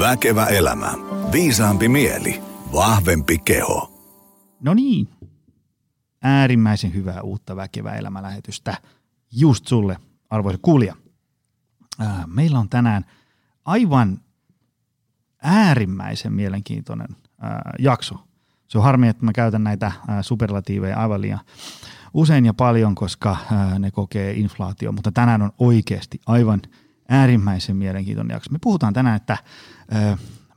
Väkevä elämä. Viisaampi mieli. Vahvempi keho. No niin, äärimmäisen hyvää uutta Väkevä elämälähetystä just sulle, arvoisa kuulija. Meillä on tänään aivan äärimmäisen mielenkiintoinen jakso. Se on harmi, että mä käytän näitä superlatiiveja aivan liian usein ja paljon, koska ne kokee inflaatio, mutta tänään on oikeasti aivan äärimmäisen mielenkiintoinen jakso. Me puhutaan tänään, että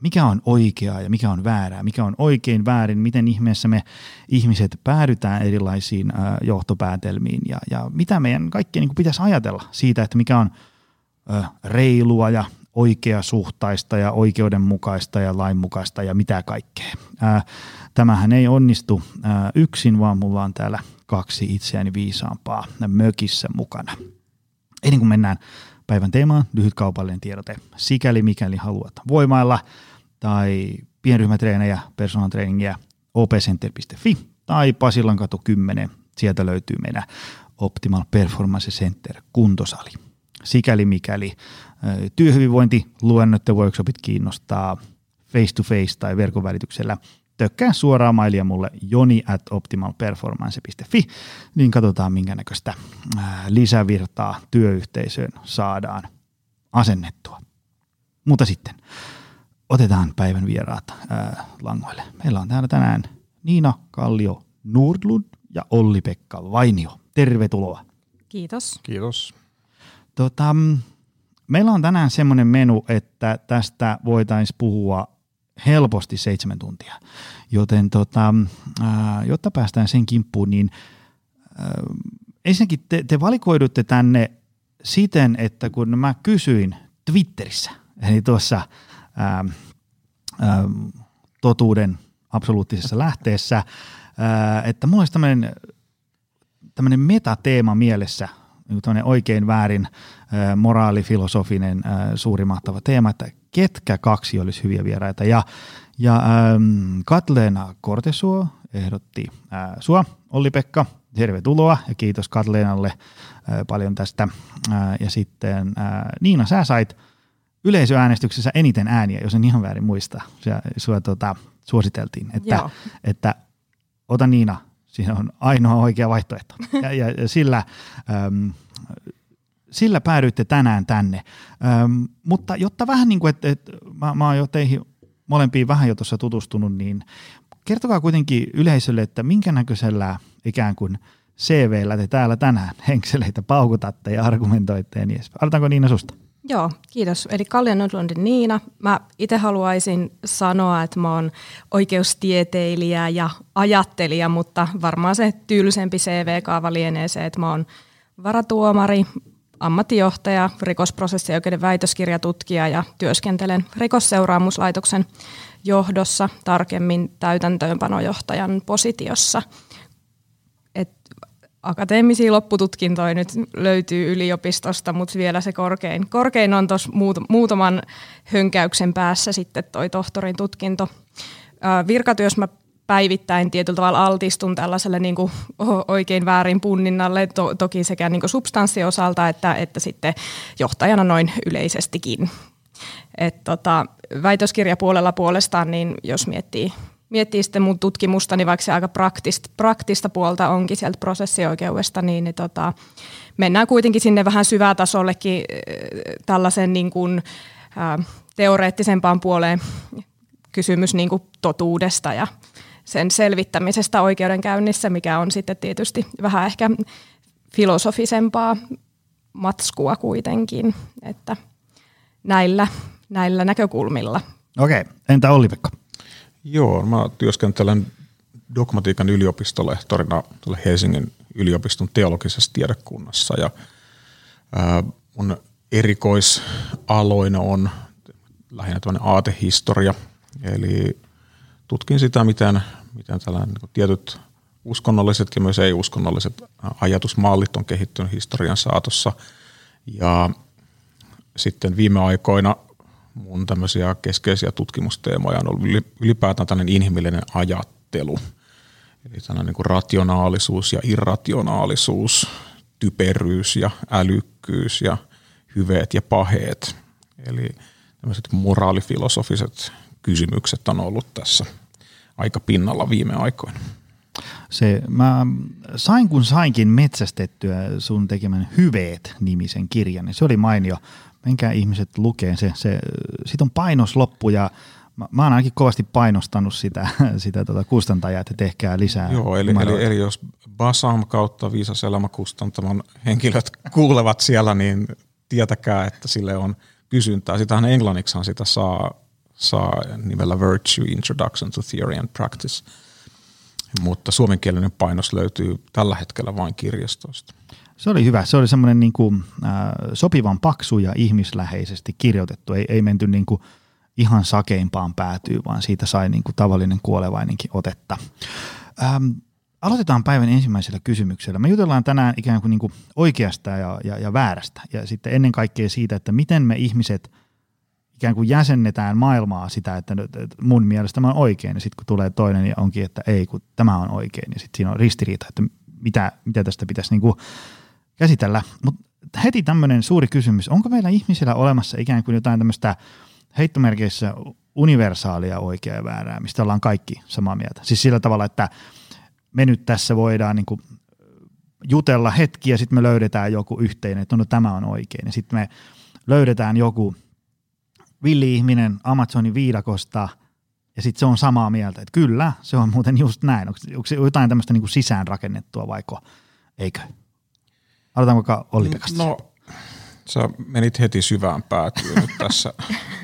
mikä on oikeaa ja mikä on väärää, mikä on oikein väärin, miten ihmeessä me ihmiset päädytään erilaisiin ää, johtopäätelmiin ja, ja mitä meidän kaikkien niin pitäisi ajatella siitä, että mikä on reilua ja oikeasuhtaista ja oikeudenmukaista ja lainmukaista ja mitä kaikkea. Tämähän ei onnistu yksin, vaan mulla on täällä kaksi itseäni viisaampaa mökissä mukana. Ennen kuin mennään päivän teemaan, lyhyt kaupallinen tiedote. Sikäli mikäli haluat voimailla tai pienryhmätreenejä, personal trainingia, opcenter.fi tai Pasilan katu 10. Sieltä löytyy meidän Optimal Performance Center kuntosali. Sikäli mikäli työhyvinvointi, luennot ja workshopit kiinnostaa face to face tai verkon välityksellä, tökkää suoraan mailia mulle joni at optimalperformance.fi, niin katsotaan minkä näköistä lisävirtaa työyhteisöön saadaan asennettua. Mutta sitten otetaan päivän vieraat ää, langoille. Meillä on täällä tänään Niina Kallio Nordlund ja Olli-Pekka Vainio. Tervetuloa. Kiitos. Kiitos. Tota, meillä on tänään semmoinen menu, että tästä voitaisiin puhua helposti seitsemän tuntia. Joten tota, ää, jotta päästään sen kimppuun, niin ää, ensinnäkin te, te valikoidutte tänne siten, että kun mä kysyin Twitterissä, eli tuossa ää, ää, totuuden absoluuttisessa lähteessä, ää, että mulla olisi tämmöinen metateema mielessä, niin tämmöinen oikein väärin ää, moraalifilosofinen ää, suuri mahtava teema, että ketkä kaksi olisi hyviä vieraita. Ja, ja ähm, Katleena Kortesuo ehdotti ää, sua, Olli-Pekka, tervetuloa ja kiitos Katleenalle ää, paljon tästä. Ää, ja sitten ää, Niina, sä sait yleisöäänestyksessä eniten ääniä, jos en ihan väärin muista. Sua, sua tota, suositeltiin, että, Joo. että ota Niina, siinä on ainoa oikea vaihtoehto. Ja, ja, ja sillä, äm, sillä päädyitte tänään tänne. Äm, mutta jotta vähän niin kuin, että, että mä, mä oon jo teihin molempiin vähän jo tuossa tutustunut, niin kertokaa kuitenkin yleisölle, että minkä näköisellä ikään kuin CVllä te täällä tänään henkseleitä paukutatte ja argumentoitte ja niin edespäin. Aloitanko Niina susta? Joo, kiitos. Eli Kallion Nordlundin Niina. Mä itse haluaisin sanoa, että mä oon oikeustieteilijä ja ajattelija, mutta varmaan se tylsempi CV-kaava lienee se, että mä oon varatuomari, ammattijohtaja, rikosprosessioikeuden väitöskirjatutkija ja työskentelen rikosseuraamuslaitoksen johdossa, tarkemmin täytäntöönpanojohtajan positiossa. Et akateemisia loppututkintoja nyt löytyy yliopistosta, mutta vielä se korkein, korkein on tuossa muut, muutaman hönkäyksen päässä sitten toi tohtorin tutkinto. Virkatyössä mä päivittäin tietyllä tavalla altistun tällaiselle niin kuin oikein väärin punninnalle, to, toki sekä niin kuin substanssiosalta että, että sitten johtajana noin yleisestikin. Et tota, väitöskirjapuolella puolestaan, niin jos miettii, miettii sitten mun tutkimusta, niin vaikka se aika praktista, praktista puolta onkin sieltä prosessioikeudesta, niin, niin tota, mennään kuitenkin sinne vähän syvätasollekin äh, tällaisen niin kuin, äh, teoreettisempaan puoleen kysymys niin kuin totuudesta ja sen selvittämisestä oikeudenkäynnissä, mikä on sitten tietysti vähän ehkä filosofisempaa matskua kuitenkin, että näillä, näillä näkökulmilla. Okei, entä Olli-Pekka? Joo, mä työskentelen dogmatiikan yliopistolehtorina Helsingin yliopiston teologisessa tiedekunnassa ja ää, mun erikoisaloina on lähinnä tämmöinen aatehistoria, eli tutkin sitä, miten, miten tällainen niin tietyt uskonnolliset ja myös ei-uskonnolliset ajatusmallit on kehittynyt historian saatossa. Ja sitten viime aikoina mun tämmöisiä keskeisiä tutkimusteemoja on ollut ylipäätään tällainen inhimillinen ajattelu. Eli tällainen niin rationaalisuus ja irrationaalisuus, typeryys ja älykkyys ja hyveet ja paheet. Eli moraalifilosofiset kysymykset on ollut tässä aika pinnalla viime aikoina. Se, mä sain kun sainkin metsästettyä sun tekemän Hyveet-nimisen kirjan, niin se oli mainio. Menkää ihmiset lukee se. se siitä on painos loppu ja mä, mä oon ainakin kovasti painostanut sitä, sitä tota kustantajaa, että tehkää lisää. Joo, eli, eli, eli jos Basam kautta Viisas Elämä kustantamon henkilöt kuulevat siellä, niin tietäkää, että sille on kysyntää. Sitähän englanniksi sitä saa, saa nimellä Virtue Introduction to Theory and Practice, mutta suomenkielinen painos löytyy tällä hetkellä vain kirjastosta. Se oli hyvä. Se oli semmoinen niin kuin, äh, sopivan paksu ja ihmisläheisesti kirjoitettu. Ei, ei menty niin kuin ihan sakeimpaan päätyy, vaan siitä sai niin kuin tavallinen kuolevainenkin otetta. Ähm, aloitetaan päivän ensimmäisellä kysymyksellä. Me jutellaan tänään ikään kuin, niin kuin oikeasta ja, ja, ja väärästä ja sitten ennen kaikkea siitä, että miten me ihmiset ikään kuin jäsennetään maailmaa sitä, että mun mielestä mä on oikein ja sitten kun tulee toinen niin onkin, että ei kun tämä on oikein ja sitten siinä on ristiriita, että mitä, mitä tästä pitäisi niin kuin käsitellä. Mutta heti tämmöinen suuri kysymys, onko meillä ihmisillä olemassa ikään kuin jotain tämmöistä heittomerkeissä universaalia oikeaa ja väärää, mistä ollaan kaikki samaa mieltä. Siis sillä tavalla, että me nyt tässä voidaan niin kuin jutella hetki ja sitten me löydetään joku yhteinen, että no tämä on oikein. Ja sitten me löydetään joku villi-ihminen Amazonin viidakosta ja sitten se on samaa mieltä, että kyllä, se on muuten just näin. Onko, onko se jotain tämmöistä niin sisäänrakennettua vaiko eikö? Aloitaanko Olli Pekasta? No, sä menit heti syvään päätyyn nyt tässä.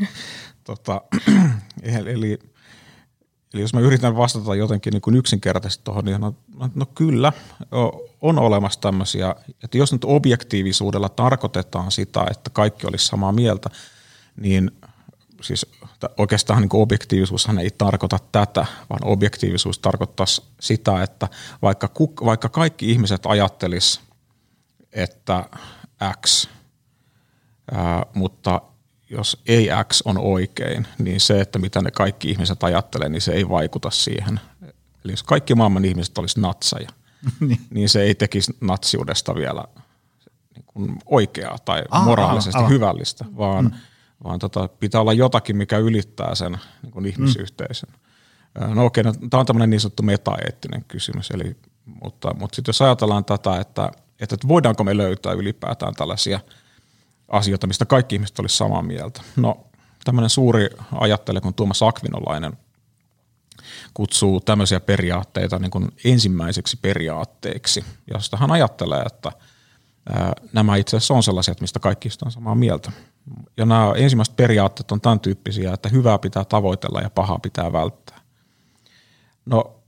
tota, eli, eli, eli jos mä yritän vastata jotenkin niin kuin yksinkertaisesti tuohon, niin no, no kyllä, on olemassa tämmöisiä, että jos nyt objektiivisuudella tarkoitetaan sitä, että kaikki olisi samaa mieltä, niin siis oikeastaan niin objektiivisuushan ei tarkoita tätä, vaan objektiivisuus tarkoittaa sitä, että vaikka, vaikka kaikki ihmiset ajattelis, että X, ää, mutta jos ei X on oikein, niin se, että mitä ne kaikki ihmiset ajattelee, niin se ei vaikuta siihen. Eli jos kaikki maailman ihmiset olisi natsaja, niin. niin se ei tekisi natsiudesta vielä niin kuin oikeaa tai Aha, moraalisesti aivan. hyvällistä, vaan, mm. Vaan tota, pitää olla jotakin, mikä ylittää sen niin kuin ihmisyhteisön. Mm. No okei, no, tämä on tämmöinen niin sanottu metaeettinen kysymys, eli, mutta, mutta sitten jos ajatellaan tätä, että, että voidaanko me löytää ylipäätään tällaisia – asioita, mistä kaikki ihmiset olisivat samaa mieltä. No tämmöinen suuri ajattelija kuin Tuomas Akvinolainen kutsuu tämmöisiä periaatteita niin kuin ensimmäiseksi periaatteeksi, josta hän ajattelee, että nämä itse asiassa on sellaisia, mistä kaikki on samaa mieltä. Ja nämä ensimmäiset periaatteet on tämän tyyppisiä, että hyvää pitää tavoitella ja pahaa pitää välttää. No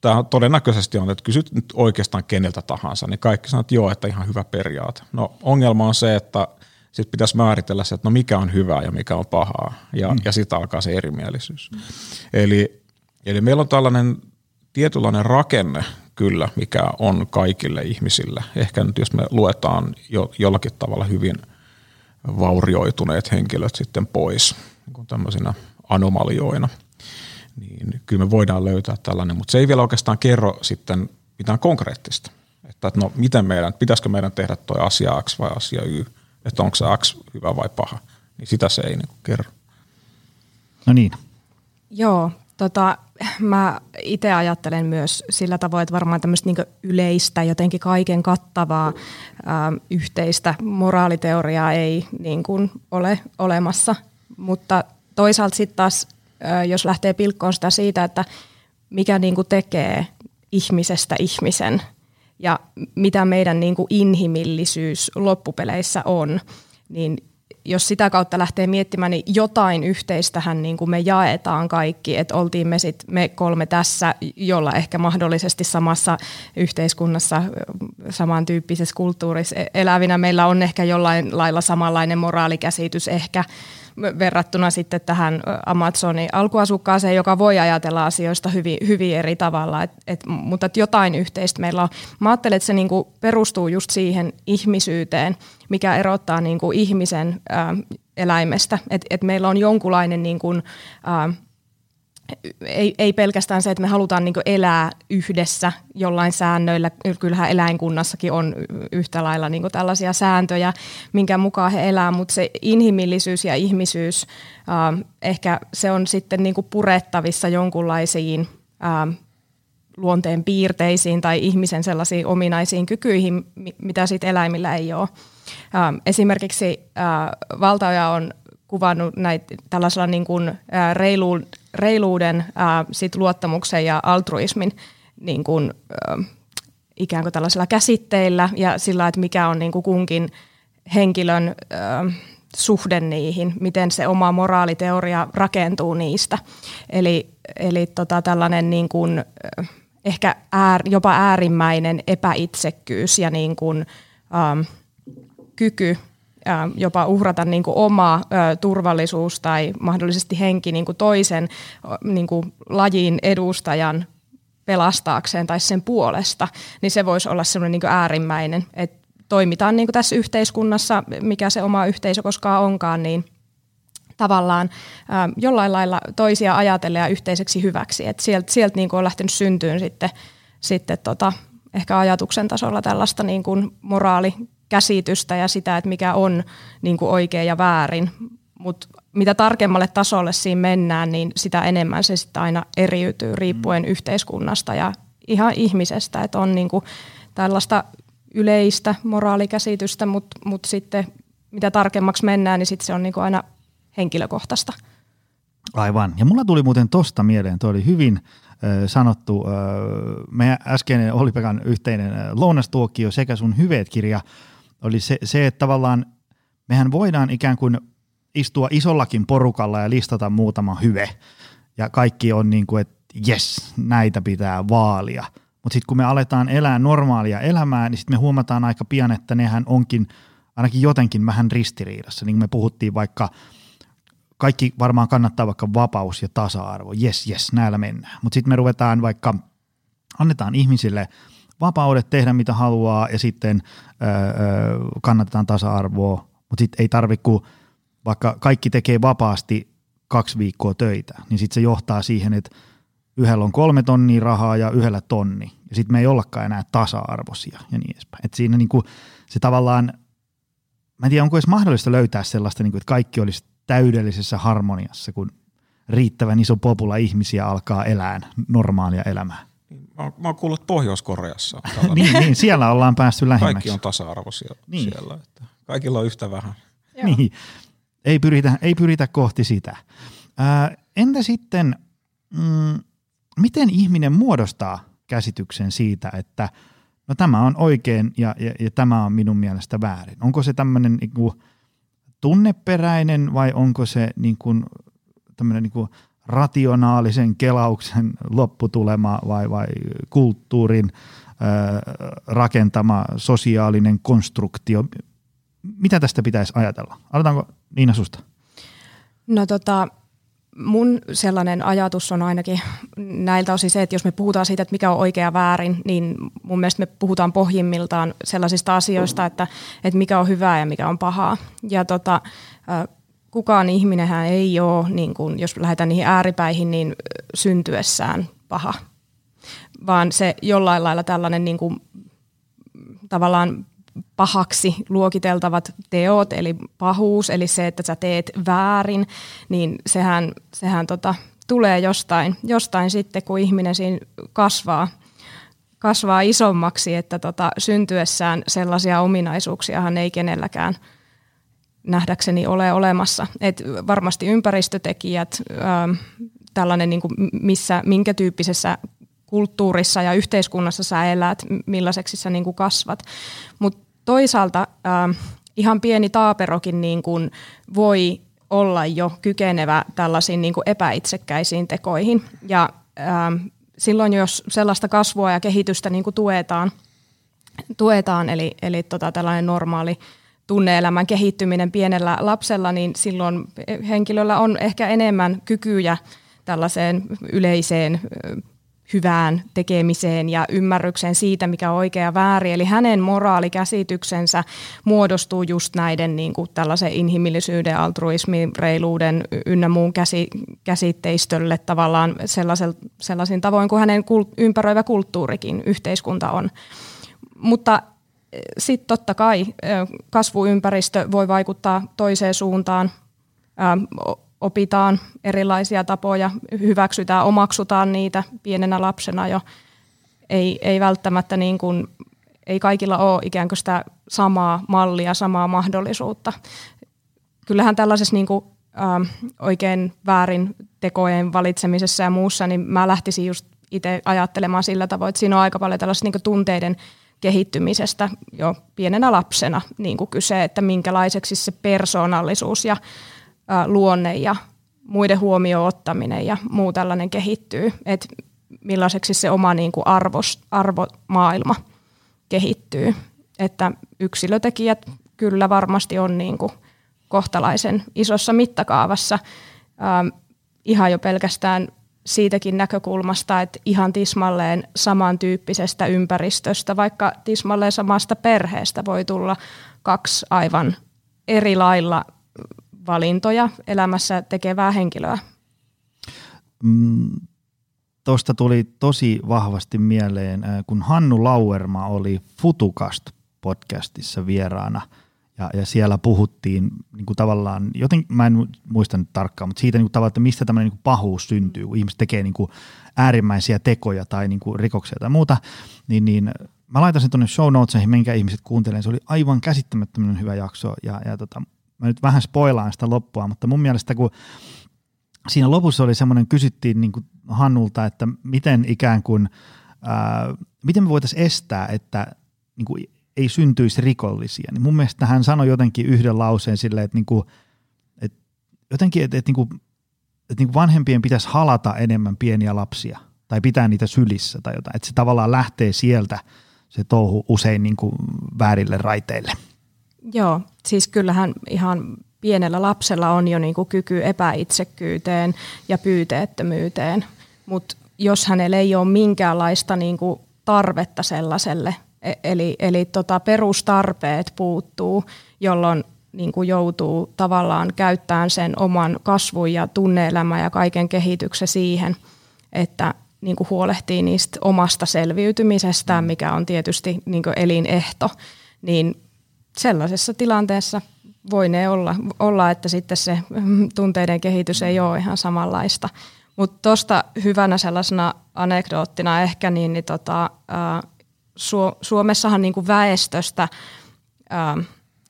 tämä todennäköisesti on, että kysyt nyt oikeastaan keneltä tahansa, niin kaikki sanoo, että joo, että ihan hyvä periaate. No ongelma on se, että sitten pitäisi määritellä se, että no mikä on hyvää ja mikä on pahaa, ja, mm. ja sitten alkaa se erimielisyys. Mm. Eli, eli meillä on tällainen tietynlainen rakenne kyllä, mikä on kaikille ihmisille. Ehkä nyt jos me luetaan jo, jollakin tavalla hyvin vaurioituneet henkilöt sitten pois niin tämmöisinä anomalioina – niin kyllä me voidaan löytää tällainen, mutta se ei vielä oikeastaan kerro sitten mitään konkreettista. Että no miten meidän, pitäisikö meidän tehdä tuo asia X vai asia Y, että onko se X hyvä vai paha, niin sitä se ei niin kerro. No niin. Joo, tota, mä itse ajattelen myös sillä tavoin, että varmaan tämmöistä niin yleistä, jotenkin kaiken kattavaa ää, yhteistä moraaliteoriaa ei niin kuin ole olemassa, mutta toisaalta sitten taas jos lähtee pilkkoon sitä siitä, että mikä niin kuin tekee ihmisestä ihmisen ja mitä meidän niin kuin inhimillisyys loppupeleissä on, niin jos sitä kautta lähtee miettimään, niin jotain yhteistähän niin kuin me jaetaan kaikki, että oltiin me sit me kolme tässä, jolla ehkä mahdollisesti samassa yhteiskunnassa, samantyyppisessä kulttuurissa e-, elävinä. Meillä on ehkä jollain lailla samanlainen moraalikäsitys ehkä, verrattuna sitten tähän Amazonin alkuasukkaaseen, joka voi ajatella asioista hyvin, hyvin eri tavalla, et, et, mutta et jotain yhteistä meillä on. Mä ajattelen, että se niinku perustuu just siihen ihmisyyteen, mikä erottaa niinku ihmisen ää, eläimestä, että et meillä on jonkunlainen niinku, ää, ei, ei pelkästään se, että me halutaan niin elää yhdessä jollain säännöillä. Kyllähän eläinkunnassakin on yhtä lailla niin tällaisia sääntöjä, minkä mukaan he elää, mutta se inhimillisyys ja ihmisyys, äh, ehkä se on sitten niin purettavissa jonkunlaisiin äh, luonteen piirteisiin tai ihmisen sellaisiin ominaisiin kykyihin, mitä sitten eläimillä ei ole. Äh, esimerkiksi äh, valtaoja on kuvannut näitä tällaisella niin kuin, ää, reilu, reiluuden, ää, sit luottamuksen ja altruismin niin kuin, ää, ikään kuin tällaisilla käsitteillä ja sillä, että mikä on niin kuin kunkin henkilön ää, suhde niihin, miten se oma moraaliteoria rakentuu niistä. Eli, eli tota, tällainen niin kuin, ehkä äär, jopa äärimmäinen epäitsekkyys ja niin kuin, ää, kyky jopa uhrata niin kuin oma turvallisuus tai mahdollisesti henki niin kuin toisen niin kuin lajin edustajan pelastaakseen tai sen puolesta, niin se voisi olla semmoinen niin äärimmäinen, että toimitaan niin kuin tässä yhteiskunnassa, mikä se oma yhteisö koskaan onkaan, niin tavallaan jollain lailla toisia ajatellen ja yhteiseksi hyväksi. Et sieltä sielt niin on lähtenyt syntyyn sitten, sitten tota, ehkä ajatuksen tasolla tällaista niin kuin moraali käsitystä ja sitä, että mikä on niin kuin oikein ja väärin. Mutta mitä tarkemmalle tasolle siinä mennään, niin sitä enemmän se sitten aina eriytyy riippuen mm. yhteiskunnasta ja ihan ihmisestä. Että on niin kuin tällaista yleistä moraalikäsitystä, mutta mut sitten mitä tarkemmaksi mennään, niin sitten se on niin kuin aina henkilökohtaista. Aivan. Ja mulla tuli muuten tosta mieleen, tuo oli hyvin sanottu. Meidän äskeinen Olli-Pekan yhteinen lounastuokio sekä sun hyveet-kirja – oli se, se, että tavallaan mehän voidaan ikään kuin istua isollakin porukalla ja listata muutama hyve. Ja kaikki on niin kuin, että jes, näitä pitää vaalia. Mutta sitten kun me aletaan elää normaalia elämää, niin sitten me huomataan aika pian, että nehän onkin ainakin jotenkin vähän ristiriidassa. Niin kuin me puhuttiin vaikka, kaikki varmaan kannattaa vaikka vapaus ja tasa-arvo. Jes, jes, näillä mennään. Mutta sitten me ruvetaan vaikka, annetaan ihmisille – vapaudet tehdä mitä haluaa ja sitten kannatetaan tasa-arvoa, mutta sitten ei tarvitse, kun vaikka kaikki tekee vapaasti kaksi viikkoa töitä, niin sitten se johtaa siihen, että yhdellä on kolme tonnia rahaa ja yhdellä tonni, ja sitten me ei ollakaan enää tasa-arvoisia ja niin edespäin. Et siinä niinku, se tavallaan, mä en tiedä, onko edes mahdollista löytää sellaista, niinku, että kaikki olisi täydellisessä harmoniassa, kun riittävän iso popula ihmisiä alkaa elää normaalia elämää. Mä oon, mä oon kuullut Pohjois-Koreassa. niin, niin, siellä ollaan päästy lähemmäksi. Kaikki on tasa-arvoisia niin. siellä. Että kaikilla on yhtä vähän. Niin, ei pyritä, ei pyritä kohti sitä. Ää, entä sitten, mm, miten ihminen muodostaa käsityksen siitä, että no tämä on oikein ja, ja, ja tämä on minun mielestä väärin? Onko se tämmöinen niin tunneperäinen vai onko se niin kuin, tämmöinen niin kuin rationaalisen kelauksen lopputulema vai, vai kulttuurin rakentama sosiaalinen konstruktio. Mitä tästä pitäisi ajatella? Aloitanko Niina susta? No tota, mun sellainen ajatus on ainakin näiltä osin se, että jos me puhutaan siitä, että mikä on oikea väärin, niin mun mielestä me puhutaan pohjimmiltaan sellaisista asioista, että, että mikä on hyvää ja mikä on pahaa. Ja tota, kukaan ihminenhän ei ole, niin kuin, jos lähdetään niihin ääripäihin, niin syntyessään paha, vaan se jollain lailla tällainen niin kuin, tavallaan pahaksi luokiteltavat teot, eli pahuus, eli se, että sä teet väärin, niin sehän, sehän tota, tulee jostain, jostain sitten, kun ihminen siinä kasvaa, kasvaa isommaksi, että tota, syntyessään sellaisia ominaisuuksiahan ei kenelläkään – nähdäkseni ole olemassa. Et varmasti ympäristötekijät, ähm, tällainen niin kuin missä, minkä tyyppisessä kulttuurissa ja yhteiskunnassa sä elät, millaiseksi sä niin kuin kasvat. Mutta toisaalta ähm, ihan pieni taaperokin niin kuin voi olla jo kykenevä tällaisiin niin kuin epäitsekkäisiin tekoihin. Ja ähm, silloin, jos sellaista kasvua ja kehitystä niin kuin tuetaan, tuetaan, eli, eli tota, tällainen normaali tunneelämän kehittyminen pienellä lapsella, niin silloin henkilöllä on ehkä enemmän kykyjä tällaiseen yleiseen hyvään tekemiseen ja ymmärrykseen siitä, mikä on oikea ja väärin. Eli hänen moraalikäsityksensä muodostuu just näiden niin kuin tällaisen inhimillisyyden, altruismin, reiluuden ynnä muun käsi, käsitteistölle tavallaan sellaisin tavoin kuin hänen kult, ympäröivä kulttuurikin, yhteiskunta on. Mutta sitten totta kai kasvuympäristö voi vaikuttaa toiseen suuntaan opitaan erilaisia tapoja, hyväksytään, omaksutaan niitä pienenä lapsena jo. Ei, ei välttämättä niin kuin, ei kaikilla ole ikään kuin sitä samaa mallia, samaa mahdollisuutta. Kyllähän tällaisessa niin kuin, äh, oikein väärin tekojen valitsemisessa ja muussa, niin mä lähtisin just itse ajattelemaan sillä tavoin, että siinä on aika paljon tällaista niin tunteiden kehittymisestä jo pienenä lapsena niin kuin kyse, että minkälaiseksi se persoonallisuus ja luonne ja muiden huomioon ottaminen ja muu tällainen kehittyy, että millaiseksi se oma niin kuin arvos, arvomaailma kehittyy. Että yksilötekijät kyllä varmasti on niin kuin kohtalaisen isossa mittakaavassa ähm, ihan jo pelkästään siitäkin näkökulmasta, että ihan tismalleen samantyyppisestä ympäristöstä, vaikka tismalleen samasta perheestä voi tulla kaksi aivan eri lailla valintoja elämässä tekevää henkilöä? Mm, Tuosta tuli tosi vahvasti mieleen, äh, kun Hannu Lauerma oli Futukast podcastissa vieraana ja, ja siellä puhuttiin niin kuin tavallaan, joten mä en muista nyt tarkkaan, mutta siitä niin kuin tavallaan, että mistä tämmöinen niin pahuus syntyy, kun ihmiset tekee niin kuin äärimmäisiä tekoja tai niin kuin rikoksia tai muuta, niin, niin mä laitan sen tuonne show notesihin, minkä ihmiset kuuntelevat. Se oli aivan käsittämättömän hyvä jakso ja, ja tota, mä nyt vähän spoilaan sitä loppua, mutta mun mielestä kun siinä lopussa oli semmoinen, kysyttiin niin kuin Hannulta, että miten ikään kuin, ää, miten me voitaisiin estää, että niin kuin ei syntyisi rikollisia, niin mun mielestä hän sanoi jotenkin yhden lauseen silleen, että, niin kuin, että jotenkin, että, että, niin kuin, että niin kuin vanhempien pitäisi halata enemmän pieniä lapsia tai pitää niitä sylissä tai jotain, että se tavallaan lähtee sieltä se touhu usein niin kuin väärille raiteille. Joo, siis kyllähän ihan pienellä lapsella on jo niin kuin kyky epäitsekkyyteen ja pyyteettömyyteen, mutta jos hänellä ei ole minkäänlaista niin kuin tarvetta sellaiselle, eli, eli tota perustarpeet puuttuu, jolloin niin kuin joutuu tavallaan käyttämään sen oman kasvun ja tunneelämän ja kaiken kehityksen siihen, että niin kuin huolehtii niistä omasta selviytymisestään, mikä on tietysti niin kuin elinehto, niin sellaisessa tilanteessa voi ne olla, olla, että sitten se tunteiden kehitys ei ole ihan samanlaista. Mutta tuosta hyvänä sellaisena anekdoottina ehkä, niin, niin tota, Suomessahan niin kuin väestöstä ää,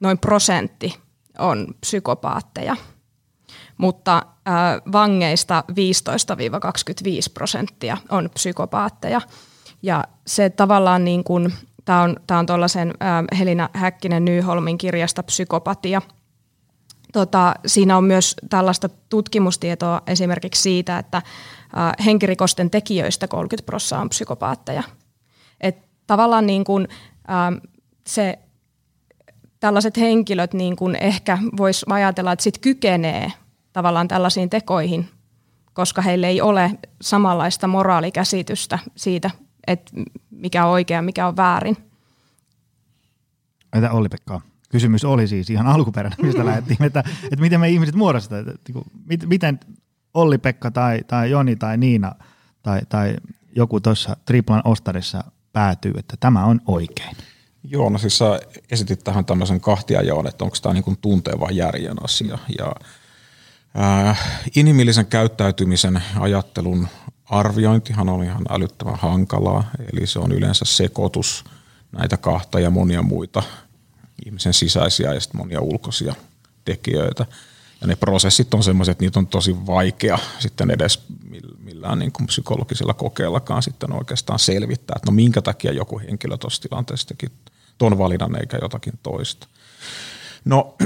noin prosentti on psykopaatteja, mutta ää, vangeista 15-25 prosenttia on psykopaatteja. Ja se tavallaan niin kuin, Tämä on, tämä on tuollaisen Helina Häkkinen Nyholmin kirjasta Psykopatia. Tota, siinä on myös tällaista tutkimustietoa esimerkiksi siitä, että henkirikosten tekijöistä 30 prosenttia on psykopaatteja. Et tavallaan niin kuin, se, tällaiset henkilöt niin kuin ehkä voisi ajatella, että sit kykenee tavallaan tällaisiin tekoihin, koska heillä ei ole samanlaista moraalikäsitystä siitä, että mikä on oikea, mikä on väärin. Mitä Olli-Pekka Kysymys oli siis ihan alkuperäinen, mistä lähdettiin, että, että miten me ihmiset muodostetaan, että, että miten Olli-Pekka tai, tai Joni tai Niina tai, tai joku tuossa Triplan ostarissa päätyy, että tämä on oikein. Joo, no siis sä esitit tähän tämmöisen kahtiajaon, että onko tämä niin tunteen vai järjen asia. Ja, ää, inhimillisen käyttäytymisen ajattelun arviointihan on ihan älyttävän hankalaa, eli se on yleensä sekoitus näitä kahta ja monia muita ihmisen sisäisiä ja sitten monia ulkoisia tekijöitä. Ja ne prosessit on sellaiset, että niitä on tosi vaikea sitten edes millään niin kuin psykologisella kokeellakaan sitten oikeastaan selvittää, että no minkä takia joku henkilö tuossa tilanteessa teki ton valinnan eikä jotakin toista. No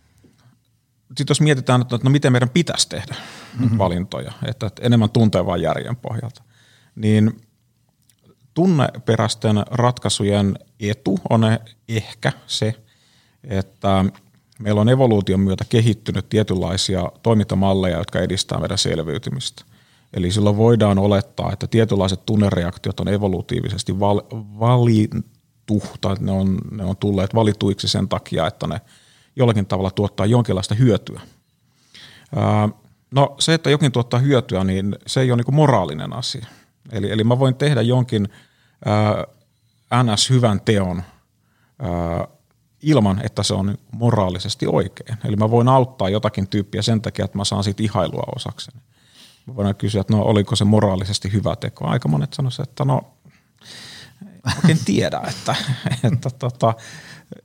sitten jos mietitään, että no miten meidän pitäisi tehdä mm-hmm. valintoja, että, että enemmän tunteen vaan järjen pohjalta, niin tunneperäisten ratkaisujen etu on ehkä se, että meillä on evoluution myötä kehittynyt tietynlaisia toimintamalleja, jotka edistää meidän selviytymistä. Eli silloin voidaan olettaa, että tietynlaiset tunnereaktiot on evolutiivisesti val, valittu, tai ne on, ne on tulleet valituiksi sen takia, että ne jollakin tavalla tuottaa jonkinlaista hyötyä. no se, että jokin tuottaa hyötyä, niin se ei ole niin moraalinen asia. Eli, eli mä voin tehdä jonkin ää, ns. hyvän teon ilman, että se on moraalisesti oikein. Eli mä voin auttaa jotakin tyyppiä sen takia, että mä saan siitä ihailua osakseni. Mä voin kysyä, että no oliko se moraalisesti hyvä teko. Aika monet sanoisivat, että no oikein tiedä, että, että tota,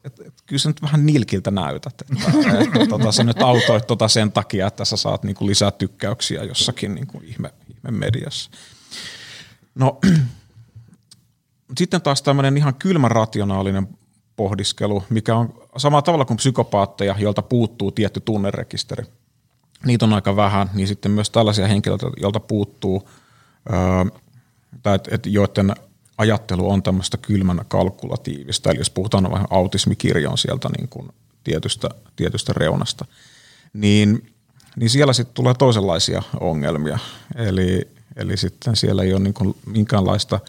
että, että kyllä sä nyt vähän nilkiltä näytät, että, että tota, sä nyt autoit tota sen takia, että sä saat niinku lisää tykkäyksiä jossakin niinku ihme, ihme mediassa. No sitten taas tämmöinen ihan kylmä rationaalinen pohdiskelu, mikä on samalla tavalla kuin psykopaatteja, joilta puuttuu tietty tunnerekisteri. Niitä on aika vähän, niin sitten myös tällaisia henkilöitä, joilta puuttuu, öö, tai et, et, joiden ajattelu on tämmöistä kylmän kalkulatiivista, eli jos puhutaan vähän autismikirjon sieltä niin kuin tietystä, tietystä reunasta, niin, niin siellä sitten tulee toisenlaisia ongelmia. Eli, eli sitten siellä ei ole niin kuin minkäänlaista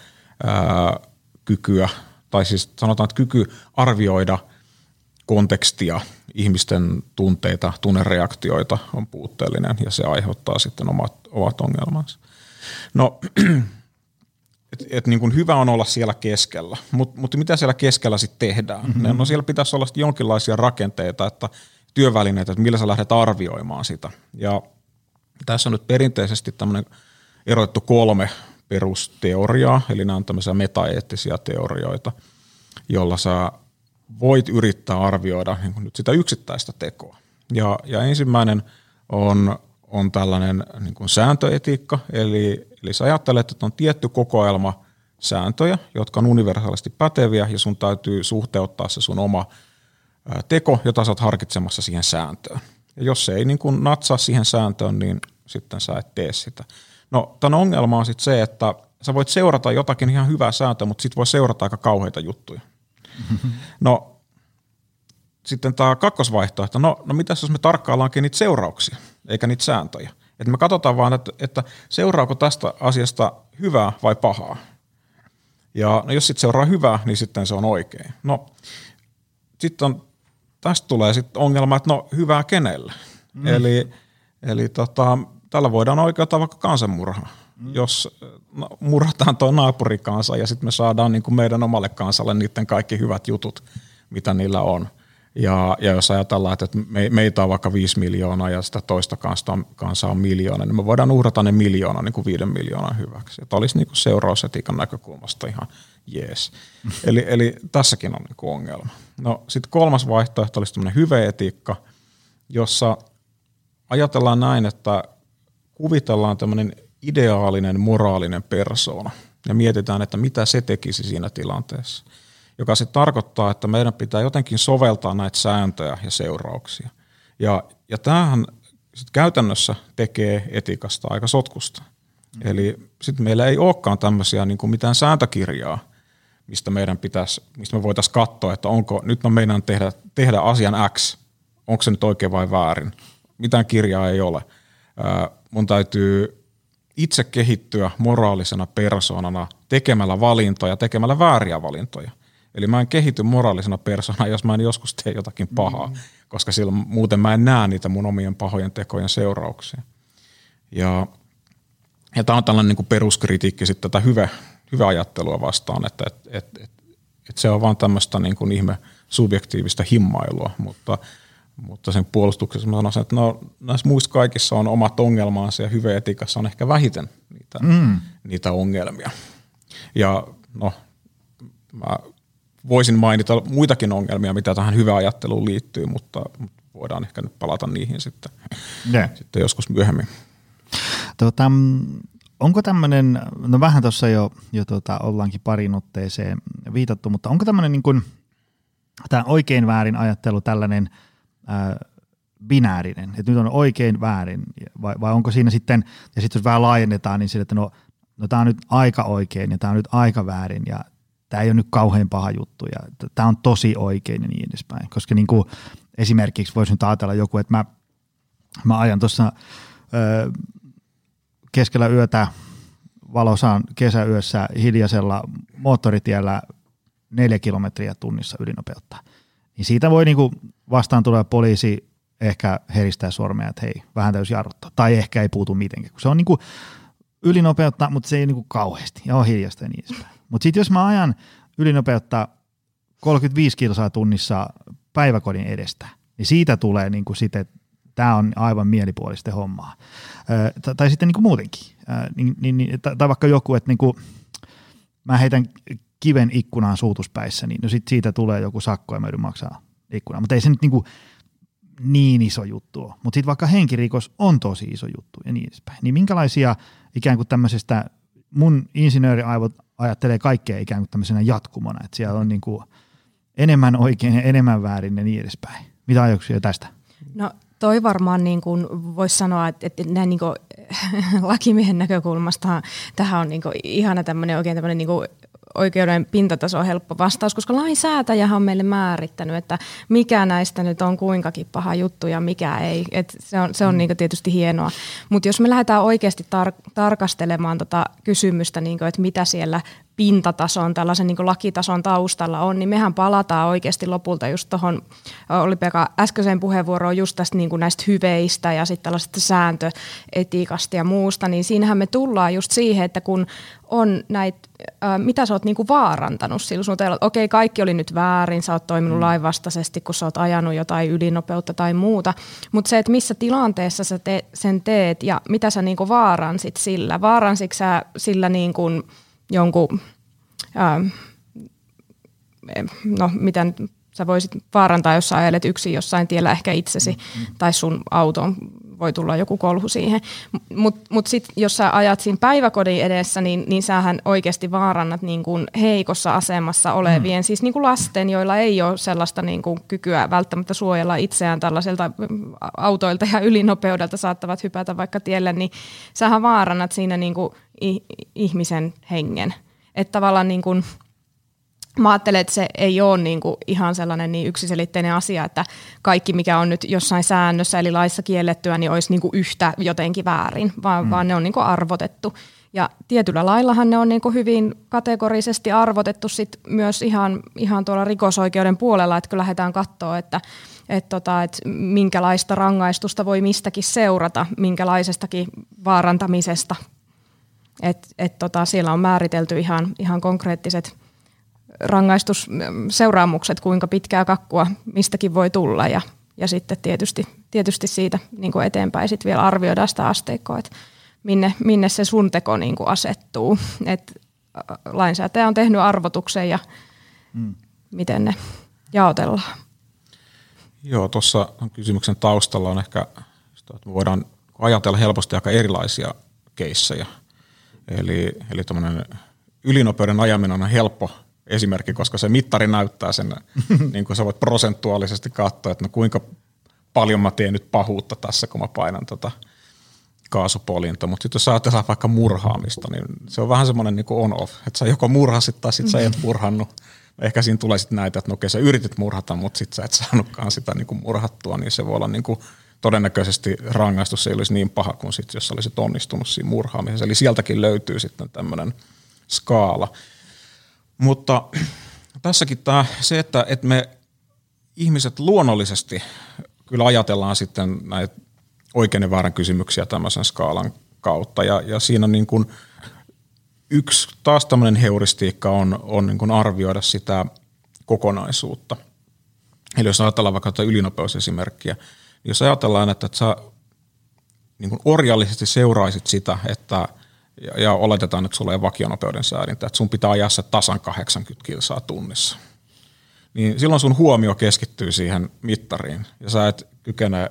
ää, kykyä, tai siis sanotaan, että kyky arvioida kontekstia, ihmisten tunteita, tunnereaktioita on puutteellinen ja se aiheuttaa sitten omat, omat ongelmansa. No et, et niin kuin hyvä on olla siellä keskellä, mutta mut mitä siellä keskellä sitten tehdään? Mm-hmm. No siellä pitäisi olla jonkinlaisia rakenteita, että työvälineitä, että millä sä lähdet arvioimaan sitä. Ja tässä on nyt perinteisesti tämmöinen erotettu kolme perusteoriaa, eli nämä on tämmöisiä metaeettisiä teorioita, jolla sä voit yrittää arvioida niin nyt sitä yksittäistä tekoa. Ja, ja ensimmäinen on, on tällainen niin kuin sääntöetiikka, eli, eli sä ajattelet, että on tietty kokoelma sääntöjä, jotka on universaalisti päteviä, ja sun täytyy suhteuttaa se sun oma teko, jota sä oot harkitsemassa siihen sääntöön. Ja jos se ei niin kuin natsaa siihen sääntöön, niin sitten sä et tee sitä. No, tämän ongelma on sitten se, että sä voit seurata jotakin ihan hyvää sääntöä, mutta sitten voi seurata aika kauheita juttuja. No, sitten tämä kakkosvaihtoehto, no, no mitä jos me tarkkaillaankin niitä seurauksia, eikä niitä sääntöjä. Että me katsotaan vaan, että, että seuraako tästä asiasta hyvää vai pahaa. Ja no jos sitten seuraa hyvää, niin sitten se on oikein. No, sitten on, tästä tulee sitten ongelma, että no hyvää kenelle. Mm. Eli, eli tota, tällä voidaan oikeuttaa vaikka kansanmurhaa. Mm. Jos no, murhataan tuo naapurikansa ja sitten me saadaan niin kuin meidän omalle kansalle niiden kaikki hyvät jutut, mitä niillä on. Ja, ja jos ajatellaan, että me, meitä on vaikka viisi miljoonaa ja sitä toista kansaa, kansaa on miljoona, niin me voidaan uhrata ne miljoona niin kuin viiden miljoonan hyväksi. Tämä olisi niin kuin seurausetiikan näkökulmasta ihan jees. eli, eli tässäkin on niin kuin ongelma. No sitten kolmas vaihtoehto olisi tämmöinen hyveetiikka, jossa ajatellaan näin, että kuvitellaan tämmöinen ideaalinen moraalinen persoona ja mietitään, että mitä se tekisi siinä tilanteessa, joka se tarkoittaa, että meidän pitää jotenkin soveltaa näitä sääntöjä ja seurauksia. Ja, ja tämähän sit käytännössä tekee etiikasta aika sotkusta. Mm. Eli sitten meillä ei olekaan tämmöisiä niin kuin mitään sääntökirjaa, mistä meidän pitäisi, mistä me voitaisiin katsoa, että onko, nyt mä meinaan tehdä, tehdä asian X, onko se nyt oikein vai väärin. Mitään kirjaa ei ole mun täytyy itse kehittyä moraalisena persoonana tekemällä valintoja, tekemällä vääriä valintoja. Eli mä en kehity moraalisena persoonana, jos mä en joskus tee jotakin pahaa, mm. koska silloin muuten mä en näe niitä mun omien pahojen tekojen seurauksia. Ja, ja tämä on tällainen niin kuin peruskritiikki sitten tätä hyvä, hyvä ajattelua vastaan, että et, et, et, et se on vaan tämmöistä niin kuin ihme subjektiivista himmailua, mutta – mutta sen puolustuksessa mä sanoisin, että no, näissä muissa kaikissa on omat ongelmansa ja hyvä etikassa on ehkä vähiten niitä, mm. niitä ongelmia. Ja no, mä voisin mainita muitakin ongelmia, mitä tähän hyvään ajatteluun liittyy, mutta voidaan ehkä nyt palata niihin sitten, yeah. sitten joskus myöhemmin. Tota, onko tämmöinen, no vähän tuossa jo, jo tota, ollaankin parin otteeseen viitattu, mutta onko tämmöinen niin kuin, tämä oikein väärin ajattelu tällainen – binäärinen, että nyt on oikein väärin, vai, vai onko siinä sitten, ja sitten jos vähän laajennetaan, niin sille, että no, no tämä on nyt aika oikein ja tämä on nyt aika väärin ja tämä ei ole nyt kauhean paha juttu ja tämä on tosi oikein ja niin edespäin. Koska niin kuin esimerkiksi voisi nyt ajatella joku, että mä, mä ajan tuossa keskellä yötä valosaan kesäyössä hiljaisella moottoritiellä neljä kilometriä tunnissa ylinopeutta. Niin siitä voi niinku vastaan tulla poliisi ehkä heristää sormea, että hei, vähän täysin jarruttaa. Tai ehkä ei puutu mitenkään. Se on niinku ylinopeutta, mutta se ei niinku kauheasti ja on hiljasta ja niin edespäin. Mutta sitten jos mä ajan ylinopeutta 35 kilsaa tunnissa päiväkodin edestä, niin siitä tulee niinku sitten, tämä on aivan mielipuolista hommaa. Ö, tai sitten niinku muutenkin. Ö, niin, niin, niin, tai vaikka joku, että niinku, mä heitän kiven ikkunaan suutuspäissä, niin no sit siitä tulee joku sakko ja mä maksaa ikkunaan. Mutta ei se nyt niinku niin iso juttu ole. Mutta sitten vaikka henkirikos on tosi iso juttu ja niin edespäin. Niin minkälaisia ikään kuin tämmöisestä, mun insinööriaivot ajattelee kaikkea ikään kuin tämmöisenä jatkumona, että siellä on niin kuin enemmän oikein ja enemmän väärin ja niin edespäin. Mitä ajatuksia tästä? No toi varmaan niin kuin voisi sanoa, että, että näin niin kuin, lakimiehen näkökulmasta tähän on niin kuin ihana tämmöinen oikein tämmöinen niin kuin oikeuden pintataso on helppo vastaus, koska lainsäätäjähän on meille määrittänyt, että mikä näistä nyt on kuinkakin paha juttu ja mikä ei. Et se on, se on mm. niin tietysti hienoa. Mutta jos me lähdetään oikeasti tar- tarkastelemaan tota kysymystä, niin kuin, että mitä siellä pintatason, tällaisen niin lakitason taustalla on, niin mehän palataan oikeasti lopulta just tuohon, oli Pekka äskeiseen puheenvuoroon just tästä niin kuin näistä hyveistä ja sitten tällaisesta sääntöetiikasta ja muusta, niin siinähän me tullaan just siihen, että kun on näitä, äh, mitä sä oot niinku vaarantanut sillä sun teillä, okei kaikki oli nyt väärin, sä oot toiminut mm. lainvastaisesti, kun sä oot ajanut jotain ylinopeutta tai muuta, mutta se, että missä tilanteessa sä te, sen teet ja mitä sä niinku vaaransit sillä, vaaransitko sä sillä niinku jonkun, ää, no mitä nyt sä voisit vaarantaa, jos sä ajelet yksin jossain tiellä ehkä itsesi mm, mm. tai sun auton voi tulla joku kolhu siihen. Mutta mut sitten jos sä ajat siinä päiväkodin edessä, niin, niin sähän oikeasti vaarannat niin kuin heikossa asemassa olevien, mm. siis niin kuin lasten, joilla ei ole sellaista niin kuin kykyä välttämättä suojella itseään tällaiselta autoilta ja ylinopeudelta saattavat hypätä vaikka tielle, niin sähän vaarannat siinä niin kuin ihmisen hengen. Että tavallaan niin kuin, mä ajattelen, että se ei ole niin kuin ihan sellainen niin yksiselitteinen asia, että kaikki mikä on nyt jossain säännössä eli laissa kiellettyä, niin olisi niin kuin yhtä jotenkin väärin, vaan, mm. vaan ne on niin kuin arvotettu. Ja tietyllä laillahan ne on niin kuin hyvin kategorisesti arvotettu sit myös ihan, ihan tuolla rikosoikeuden puolella, että kun lähdetään katsoa, että et tota, et minkälaista rangaistusta voi mistäkin seurata, minkälaisestakin vaarantamisesta. Et, et tota, siellä on määritelty ihan, ihan konkreettiset rangaistusseuraamukset, kuinka pitkää kakkua mistäkin voi tulla ja, ja sitten tietysti, tietysti siitä niin kuin eteenpäin sit vielä arvioidaan sitä asteikkoa, että minne, minne se sun teko niin kuin asettuu. Et lainsäätäjä on tehnyt arvotuksen ja mm. miten ne jaotellaan. Joo, tuossa kysymyksen taustalla on ehkä, että me voidaan ajatella helposti aika erilaisia keissejä. Eli, eli ylinopeuden ajaminen on helppo esimerkki, koska se mittari näyttää sen, niin kuin sä voit prosentuaalisesti katsoa, että no kuinka paljon mä teen nyt pahuutta tässä, kun mä painan tota kaasupolinta. Mutta sitten jos ajatellaan vaikka murhaamista, niin se on vähän semmoinen niin on-off, että sä joko murhasit tai sitten sä et murhannut. Ehkä siinä tulee sitten näitä, että no okei sä yritit murhata, mutta sitten sä et saanutkaan sitä niin kuin murhattua, niin se voi olla niin kuin todennäköisesti rangaistus ei olisi niin paha kuin sit, jos sä olisit onnistunut siinä murhaamisessa. Eli sieltäkin löytyy sitten tämmöinen skaala. Mutta tässäkin tämä se, että, että me ihmiset luonnollisesti kyllä ajatellaan sitten näitä oikein ja väärän kysymyksiä tämmöisen skaalan kautta. Ja, ja siinä on niin kuin yksi taas tämmöinen heuristiikka on, on niin kuin arvioida sitä kokonaisuutta. Eli jos ajatellaan vaikka tätä ylinopeusesimerkkiä, niin jos ajatellaan, että, että sä niin kuin orjallisesti seuraisit sitä, että – ja, ja oletetaan, että sulla ei vakionopeuden säädintä, että sun pitää ajaa se tasan 80 kilsaa tunnissa. Niin silloin sun huomio keskittyy siihen mittariin ja sä et kykene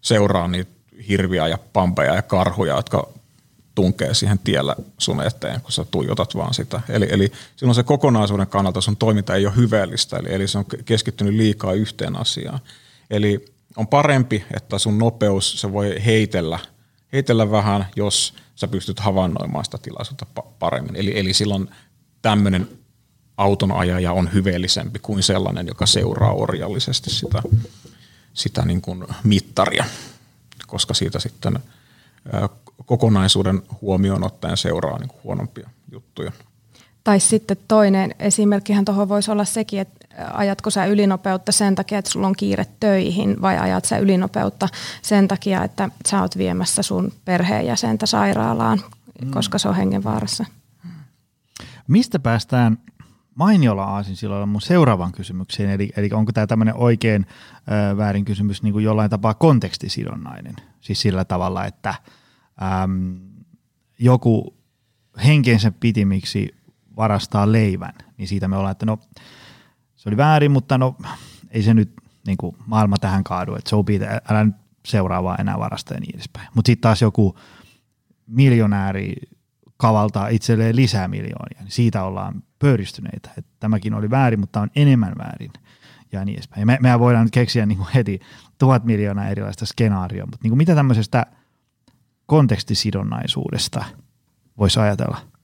seuraa niitä hirviä ja pampeja ja karhuja, jotka tunkee siihen tiellä sun eteen, kun sä tuijotat vaan sitä. Eli, eli silloin se kokonaisuuden kannalta sun toiminta ei ole hyveellistä, eli, eli se on keskittynyt liikaa yhteen asiaan. Eli on parempi, että sun nopeus, se voi heitellä, heitellä vähän, jos – sä pystyt havainnoimaan sitä tilaisuutta paremmin. Eli, eli silloin tämmöinen auton ajaja on hyveellisempi kuin sellainen, joka seuraa orjallisesti sitä, sitä niin kuin mittaria, koska siitä sitten kokonaisuuden huomioon ottaen seuraa niin huonompia juttuja. Tai sitten toinen esimerkkihän tuohon voisi olla sekin, että ajatko sä ylinopeutta sen takia, että sulla on kiire töihin vai ajat sä ylinopeutta sen takia, että sä oot viemässä sun perheenjäsentä sairaalaan, mm. koska se on hengenvaarassa. Mistä päästään mainiolla aasin silloin mun seuraavan kysymykseen, eli, eli onko tämä tämmöinen oikein ö, väärin kysymys niin kuin jollain tapaa kontekstisidonnainen, siis sillä tavalla, että äm, joku henkensä pitimiksi varastaa leivän, niin siitä me ollaan, että no se oli väärin, mutta no ei se nyt niin kuin maailma tähän kaadu, että sopii, älä nyt seuraavaa enää varasta ja niin edespäin. Mutta sitten taas joku miljonääri kavaltaa itselleen lisää miljoonia, niin siitä ollaan pöyristyneitä, että tämäkin oli väärin, mutta on enemmän väärin ja niin edespäin. me, mehän voidaan nyt keksiä niin kuin heti tuhat miljoonaa erilaista skenaarioa, mutta niin kuin mitä tämmöisestä kontekstisidonnaisuudesta voisi ajatella?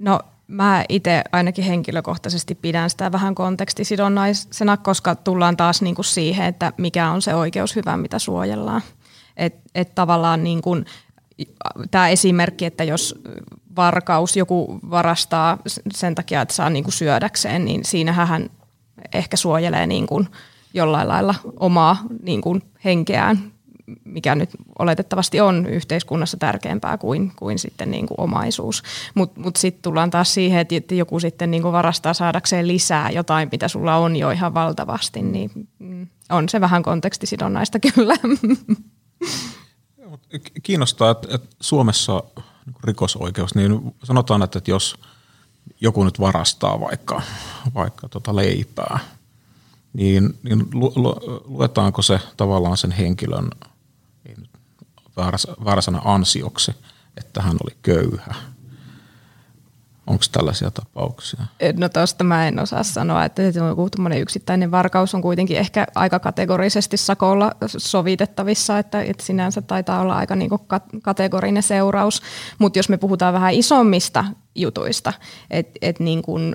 No mä itse ainakin henkilökohtaisesti pidän sitä vähän kontekstisidonnaisena, koska tullaan taas niin kuin siihen, että mikä on se oikeushyvä, mitä suojellaan. Että et tavallaan niin kuin, tämä esimerkki, että jos varkaus, joku varastaa sen takia, että saa niin kuin syödäkseen, niin siinähän hän ehkä suojelee niin kuin jollain lailla omaa niin kuin henkeään mikä nyt oletettavasti on yhteiskunnassa tärkeämpää kuin, kuin sitten niin kuin omaisuus. Mutta mut, sitten tullaan taas siihen, että joku sitten niin kuin varastaa saadakseen lisää jotain, mitä sulla on jo ihan valtavasti, niin mm, on se vähän kontekstisidonnaista kyllä. Kiinnostaa, että, että Suomessa niinku rikosoikeus, niin sanotaan, että jos joku nyt varastaa vaikka, vaikka tota leipää, niin, niin lu, lu, luetaanko se tavallaan sen henkilön varsana ansioksi, että hän oli köyhä. Onko tällaisia tapauksia? No tuosta mä en osaa sanoa, että joku yksittäinen varkaus on kuitenkin ehkä aika kategorisesti sakolla sovitettavissa, että, että sinänsä taitaa olla aika niin kategorinen seuraus. Mutta jos me puhutaan vähän isommista jutuista, että et niin kun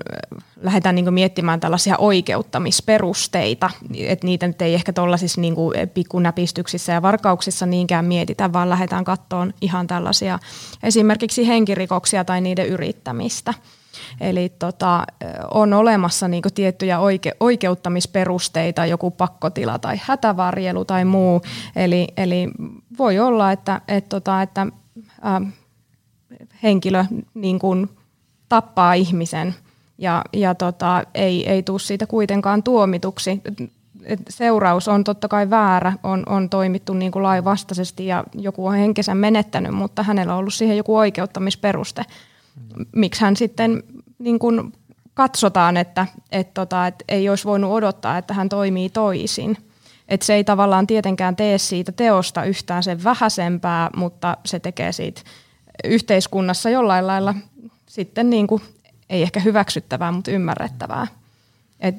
lähdetään niin miettimään tällaisia oikeuttamisperusteita, että niitä nyt ei ehkä tuollaisissa niin pikkunäpistyksissä ja varkauksissa niinkään mietitä, vaan lähdetään kattoon ihan tällaisia esimerkiksi henkirikoksia tai niiden yrittämistä. Eli tota, on olemassa niinku tiettyjä oike- oikeuttamisperusteita, joku pakkotila tai hätävarjelu tai muu. Eli, eli voi olla, että, et tota, että ä, henkilö niin kuin tappaa ihmisen ja, ja tota, ei, ei tule siitä kuitenkaan tuomituksi. Et seuraus on totta kai väärä, on, on toimittu niin kuin lainvastaisesti ja joku on henkensä menettänyt, mutta hänellä on ollut siihen joku oikeuttamisperuste. Miksi hän sitten niin kuin katsotaan, että et tota, et ei olisi voinut odottaa, että hän toimii toisin. Et se ei tavallaan tietenkään tee siitä teosta yhtään sen vähäisempää, mutta se tekee siitä yhteiskunnassa jollain lailla sitten niin kuin, ei ehkä hyväksyttävää, mutta ymmärrettävää. Et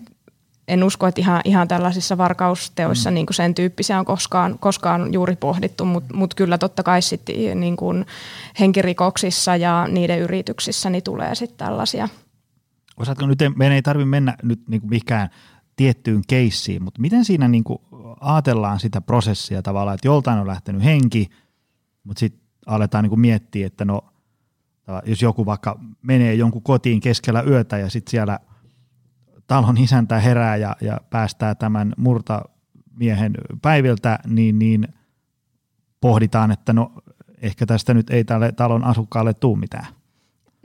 en usko, että ihan, ihan tällaisissa varkausteoissa mm. niin kuin sen tyyppisiä on koskaan, koskaan juuri pohdittu, mutta mut kyllä totta kai sitten niin kuin henkirikoksissa ja niiden yrityksissä niin tulee sitten tällaisia. Osaatko nyt, meidän ei tarvitse mennä nyt niin kuin mihinkään tiettyyn keissiin, mutta miten siinä niin kuin ajatellaan sitä prosessia tavallaan, että joltain on lähtenyt henki, mutta sitten aletaan niin kuin miettiä, että no, jos joku vaikka menee jonkun kotiin keskellä yötä ja sitten siellä talon isäntä herää ja, ja päästää tämän murtamiehen päiviltä, niin, niin pohditaan, että no ehkä tästä nyt ei tälle talon asukkaalle tule mitään.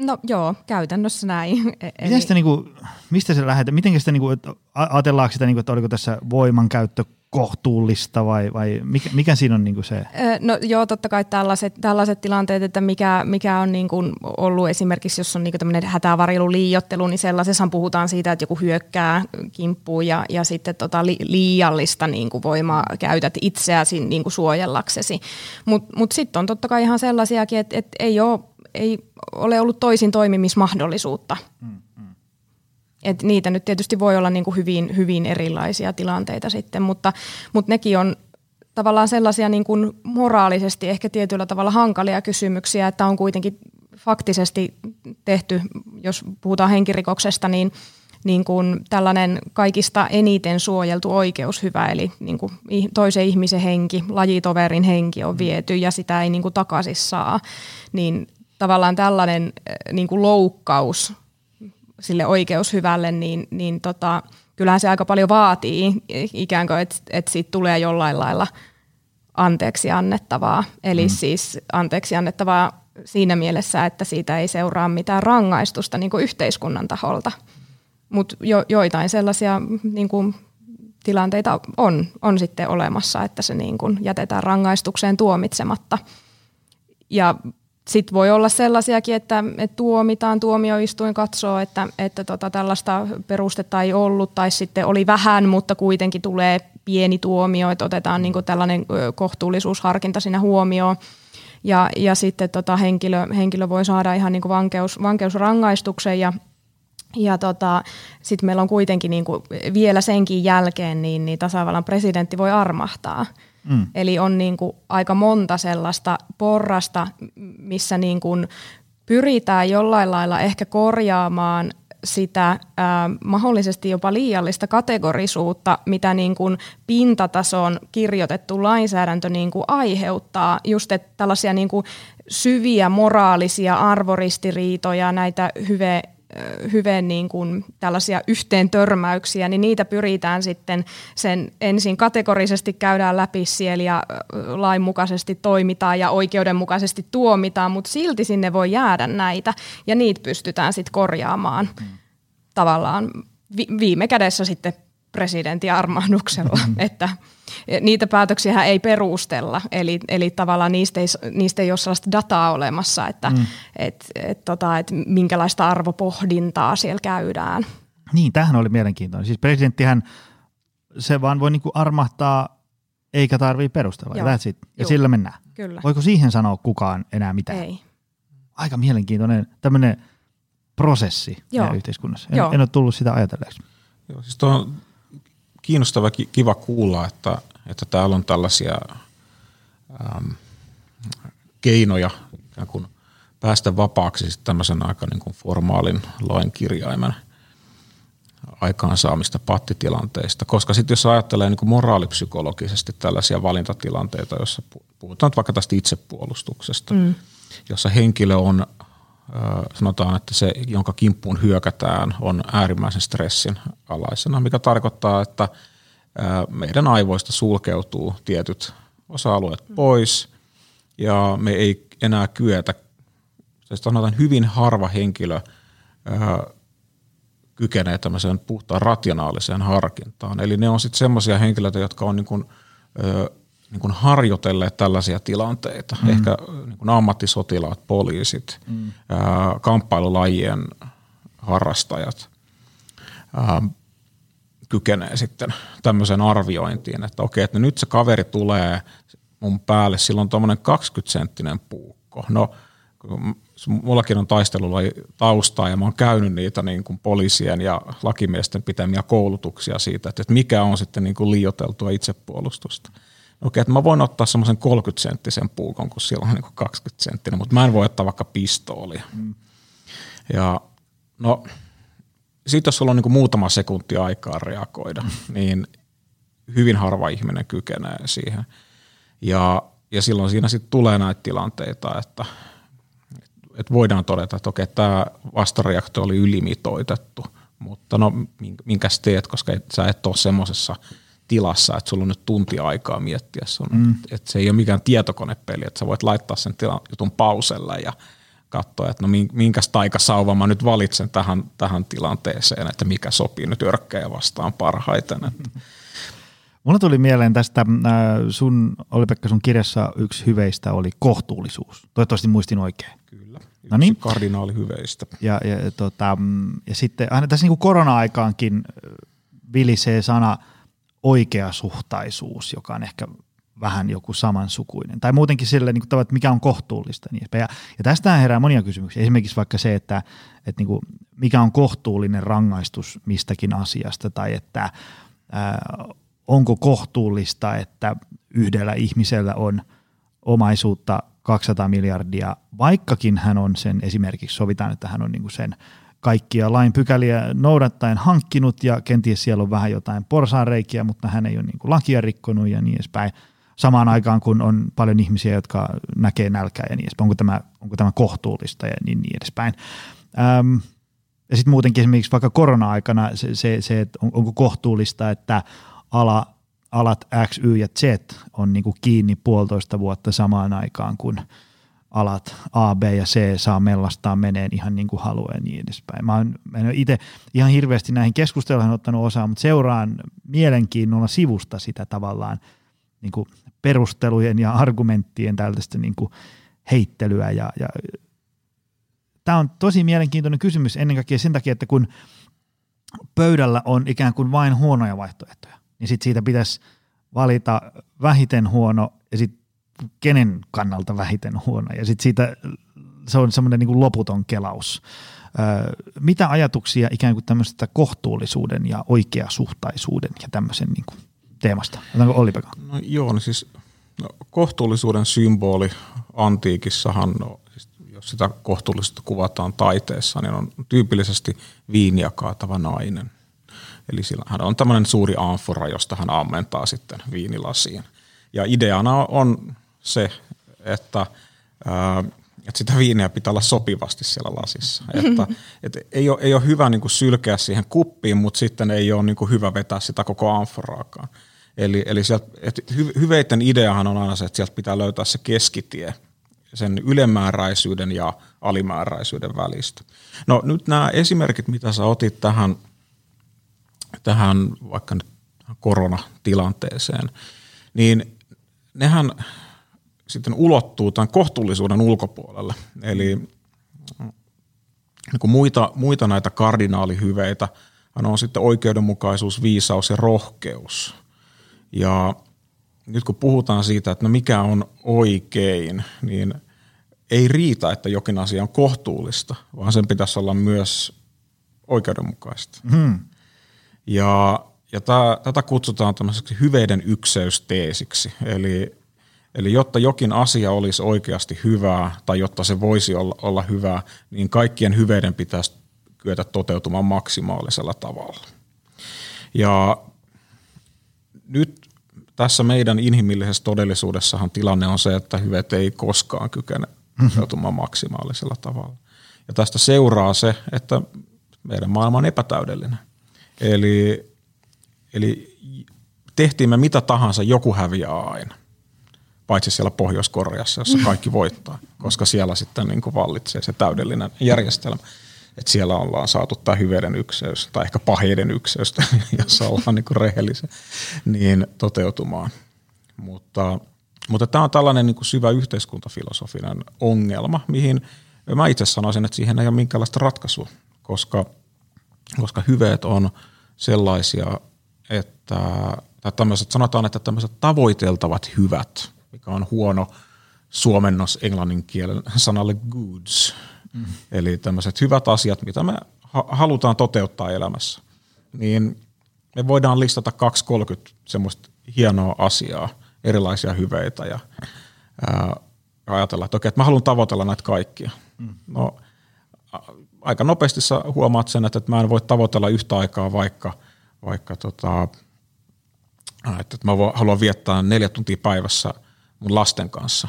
No joo, käytännössä näin. E- eli... sitä, niin kuin, mistä se lähdetään? Miten sitä, niin kuin, ajatellaanko sitä, niin kuin, että oliko tässä voimankäyttö kohtuullista vai, vai mikä, mikä siinä on niin se? No joo, totta kai tällaiset, tällaiset tilanteet, että mikä, mikä on niin kuin ollut esimerkiksi, jos on niin tämmöinen hätävarjelu, liiottelu, niin sellaisessa puhutaan siitä, että joku hyökkää kimppuun ja, ja sitten tota li, liiallista niin kuin voimaa käytät itseäsi niin kuin suojellaksesi. Mutta mut, mut sitten on totta kai ihan sellaisiakin, että, että ei, ole, ei ole ollut toisin toimimismahdollisuutta. Hmm et niitä nyt tietysti voi olla niin kuin hyvin, hyvin erilaisia tilanteita sitten, mutta, mutta nekin on tavallaan sellaisia niin kuin moraalisesti ehkä tietyllä tavalla hankalia kysymyksiä, että on kuitenkin faktisesti tehty, jos puhutaan henkirikoksesta, niin niin kuin tällainen kaikista eniten suojeltu oikeushyvä, eli niin kuin toisen ihmisen henki, lajitoverin henki on viety ja sitä ei niin kuin takaisin saa, niin tavallaan tällainen niin kuin loukkaus sille oikeushyvälle, niin, niin tota, kyllähän se aika paljon vaatii ikään kuin, että, että siitä tulee jollain lailla anteeksi annettavaa. Eli mm. siis anteeksi annettavaa siinä mielessä, että siitä ei seuraa mitään rangaistusta niin kuin yhteiskunnan taholta. Mutta jo, joitain sellaisia niin kuin, tilanteita on, on sitten olemassa, että se niin kuin, jätetään rangaistukseen tuomitsematta. Ja sitten voi olla sellaisiakin, että, että tuomitaan, tuomioistuin katsoo, että, että tota, tällaista perustetta ei ollut tai sitten oli vähän, mutta kuitenkin tulee pieni tuomio, että otetaan niin tällainen kohtuullisuusharkinta siinä huomioon. Ja, ja sitten tota, henkilö, henkilö voi saada ihan niin vankeus, vankeusrangaistuksen ja ja tota, sitten meillä on kuitenkin niin kuin vielä senkin jälkeen, niin, niin tasavallan presidentti voi armahtaa. Mm. Eli on niin kuin aika monta sellaista porrasta, missä niin kuin pyritään jollain lailla ehkä korjaamaan sitä ää, mahdollisesti jopa liiallista kategorisuutta, mitä niin kuin pintatason kirjoitettu lainsäädäntö niin kuin aiheuttaa. Just että tällaisia niin kuin syviä moraalisia arvoristiriitoja, näitä hyve hyvin niin kuin tällaisia yhteen törmäyksiä, niin niitä pyritään sitten sen ensin kategorisesti käydään läpi siellä ja lainmukaisesti toimitaan ja oikeudenmukaisesti tuomitaan, mutta silti sinne voi jäädä näitä ja niitä pystytään sitten korjaamaan mm. tavallaan vi- viime kädessä sitten presidentin armahduksella, mm. että niitä päätöksiä ei perustella, eli, eli tavallaan niistä ei, niistä ei ole sellaista dataa olemassa, että mm. et, et, tota, et minkälaista arvopohdintaa siellä käydään. Niin, tähän oli mielenkiintoinen. Siis presidenttihän se vaan voi niinku armahtaa eikä tarvii perustella. Joo. That's it. Ja Joo. sillä mennään. Kyllä. Voiko siihen sanoa kukaan enää mitään? Ei. Aika mielenkiintoinen tämmöinen prosessi Joo. yhteiskunnassa. En, Joo. en ole tullut sitä ajatelleeksi. Joo, siis tuo kiinnostava, kiva kuulla, että, että täällä on tällaisia ähm, keinoja ikään kuin päästä vapaaksi tämmöisen aika niin kuin formaalin lainkirjaimen aikaansaamista pattitilanteista. Koska sitten jos ajattelee niin kuin moraalipsykologisesti tällaisia valintatilanteita, joissa puhutaan vaikka tästä itsepuolustuksesta, mm. jossa henkilö on sanotaan, että se, jonka kimppuun hyökätään, on äärimmäisen stressin alaisena, mikä tarkoittaa, että meidän aivoista sulkeutuu tietyt osa-alueet mm. pois ja me ei enää kyetä, siis sanotaan hyvin harva henkilö kykenee tämmöiseen puhtaan rationaaliseen harkintaan. Eli ne on sitten semmoisia henkilöitä, jotka on niin kuin, niin kuin harjoitelleet tällaisia tilanteita. Mm. Ehkä niin kuin ammattisotilaat, poliisit, mm. ää, kamppailulajien harrastajat ää, kykenee sitten tämmöiseen arviointiin, että okei, että nyt se kaveri tulee mun päälle, sillä on tuommoinen 20-senttinen puukko. No, mullakin on taistelulla taustaa ja mä oon käynyt niitä niin kuin poliisien ja lakimiesten pitämiä koulutuksia siitä, että mikä on sitten niin kuin liioteltua itsepuolustusta okei, että mä voin ottaa semmoisen 30-senttisen puukon, kun siellä on niin 20 senttinen, mutta mä en voi ottaa vaikka pistoolia. Mm. Ja no, sitten jos sulla on niin muutama sekunti aikaa reagoida, mm. niin hyvin harva ihminen kykenee siihen. Ja, ja silloin siinä sitten tulee näitä tilanteita, että, että voidaan todeta, että okei, tämä vastareaktio oli ylimitoitettu, mutta no minkäs teet, koska et, sä et ole semmoisessa – tilassa, että sulla on nyt tunti aikaa miettiä sun. Mm. Että se ei ole mikään tietokonepeli, että sä voit laittaa sen tila, jutun pauselle ja katsoa, että no minkäs taikasauva mä nyt valitsen tähän, tähän tilanteeseen, että mikä sopii nyt örkkejä vastaan parhaiten. Että. Mulla tuli mieleen tästä, äh, sun, oli Pekka, sun kirjassa yksi hyveistä oli kohtuullisuus. Toivottavasti muistin oikein. Kyllä, yksi no niin. kardinaali hyveistä. Ja, ja, tota, mm, ja sitten aina tässä niin kuin korona-aikaankin äh, vilisee sana – oikeasuhtaisuus, joka on ehkä vähän joku samansukuinen. Tai muutenkin sille, niin kuin, että mikä on kohtuullista. Niin ja, ja tästä herää monia kysymyksiä. Esimerkiksi vaikka se, että, että niin kuin, mikä on kohtuullinen rangaistus mistäkin asiasta, tai että ää, onko kohtuullista, että yhdellä ihmisellä on omaisuutta 200 miljardia, vaikkakin hän on sen esimerkiksi, sovitaan, että hän on niin kuin sen kaikkia lain pykäliä noudattaen hankkinut ja kenties siellä on vähän jotain porsaanreikiä, mutta hän ei ole niin kuin lakia rikkonut ja niin edespäin. Samaan aikaan, kun on paljon ihmisiä, jotka näkee nälkää ja niin edespäin. Onko tämä, onko tämä kohtuullista ja niin, niin edespäin. Ähm, ja sitten muutenkin esimerkiksi vaikka korona-aikana se, se, se että on, onko kohtuullista, että ala, alat X, Y ja Z on niin kuin kiinni puolitoista vuotta samaan aikaan, kun alat A, B ja C saa mellastaa meneen ihan niin kuin haluaa ja niin edespäin. Mä mä en itse ihan hirveästi näihin keskusteluihin ottanut osaa, mutta seuraan mielenkiinnolla sivusta sitä tavallaan niin kuin perustelujen ja argumenttien tällaista niin kuin heittelyä ja, ja tämä on tosi mielenkiintoinen kysymys ennen kaikkea sen takia, että kun pöydällä on ikään kuin vain huonoja vaihtoehtoja, niin sitten siitä pitäisi valita vähiten huono ja sitten kenen kannalta vähiten huono. Ja sitten siitä se on semmoinen niin loputon kelaus. Mitä ajatuksia ikään kuin tämmöisestä kohtuullisuuden ja oikeasuhtaisuuden ja tämmöisen niin kuin teemasta? Otanko olli -Pekka? No joo, no siis no, kohtuullisuuden symboli antiikissahan, no, siis jos sitä kohtuullisuutta kuvataan taiteessa, niin on tyypillisesti viiniä kaatava nainen. Eli sillä hän on tämmöinen suuri amfora, josta hän ammentaa sitten viinilasiin. Ja ideana on se, että, ää, että sitä viiniä pitää olla sopivasti siellä lasissa. Että, et ei, ole, ei ole hyvä niin kuin sylkeä siihen kuppiin, mutta sitten ei ole niin kuin hyvä vetää sitä koko amforaakaan. Eli, eli sieltä, et hy, hyveiden ideahan on aina se, että sieltä pitää löytää se keskitie sen ylemmääräisyyden ja alimääräisyyden välistä. No nyt nämä esimerkit, mitä sä otit tähän, tähän vaikka nyt koronatilanteeseen, niin nehän sitten ulottuu tämän kohtuullisuuden ulkopuolelle. Eli niin kuin muita, muita näitä kardinaalihyveitä on sitten oikeudenmukaisuus, viisaus ja rohkeus. Ja nyt kun puhutaan siitä, että no mikä on oikein, niin ei riitä, että jokin asia on kohtuullista, vaan sen pitäisi olla myös oikeudenmukaista. Hmm. Ja, ja tää, tätä kutsutaan tämmöiseksi hyveiden ykseysteesiksi, eli Eli jotta jokin asia olisi oikeasti hyvää tai jotta se voisi olla, olla hyvää, niin kaikkien hyveiden pitäisi kyetä toteutumaan maksimaalisella tavalla. Ja nyt tässä meidän inhimillisessä todellisuudessahan tilanne on se, että hyvet ei koskaan kykene toteutumaan maksimaalisella tavalla. Ja tästä seuraa se, että meidän maailma on epätäydellinen. Eli, eli tehtiin me mitä tahansa, joku häviää aina paitsi siellä Pohjois-Koreassa, jossa kaikki voittaa, koska siellä sitten niin kuin vallitsee se täydellinen järjestelmä. Että siellä ollaan saatu tämä hyveiden ykseys, tai ehkä paheiden ykseys, jossa ollaan niin rehellisiä, niin toteutumaan. Mutta, mutta tämä on tällainen niin syvä yhteiskuntafilosofinen ongelma, mihin mä itse sanoisin, että siihen ei ole minkäänlaista ratkaisua, koska, koska hyveet on sellaisia, että tai tämmöiset, sanotaan, että tämmöiset tavoiteltavat hyvät – mikä on huono suomennos englannin kielen sanalle goods. Mm. Eli tämmöiset hyvät asiat, mitä me halutaan toteuttaa elämässä. Niin me voidaan listata 2-30 semmoista hienoa asiaa, erilaisia hyveitä ja ää, ajatella, että okei, että mä haluan tavoitella näitä kaikkia. Mm. No, aika nopeasti sä huomaat sen, että mä en voi tavoitella yhtä aikaa vaikka, vaikka tota, että mä haluan viettää neljä tuntia päivässä – mun lasten kanssa.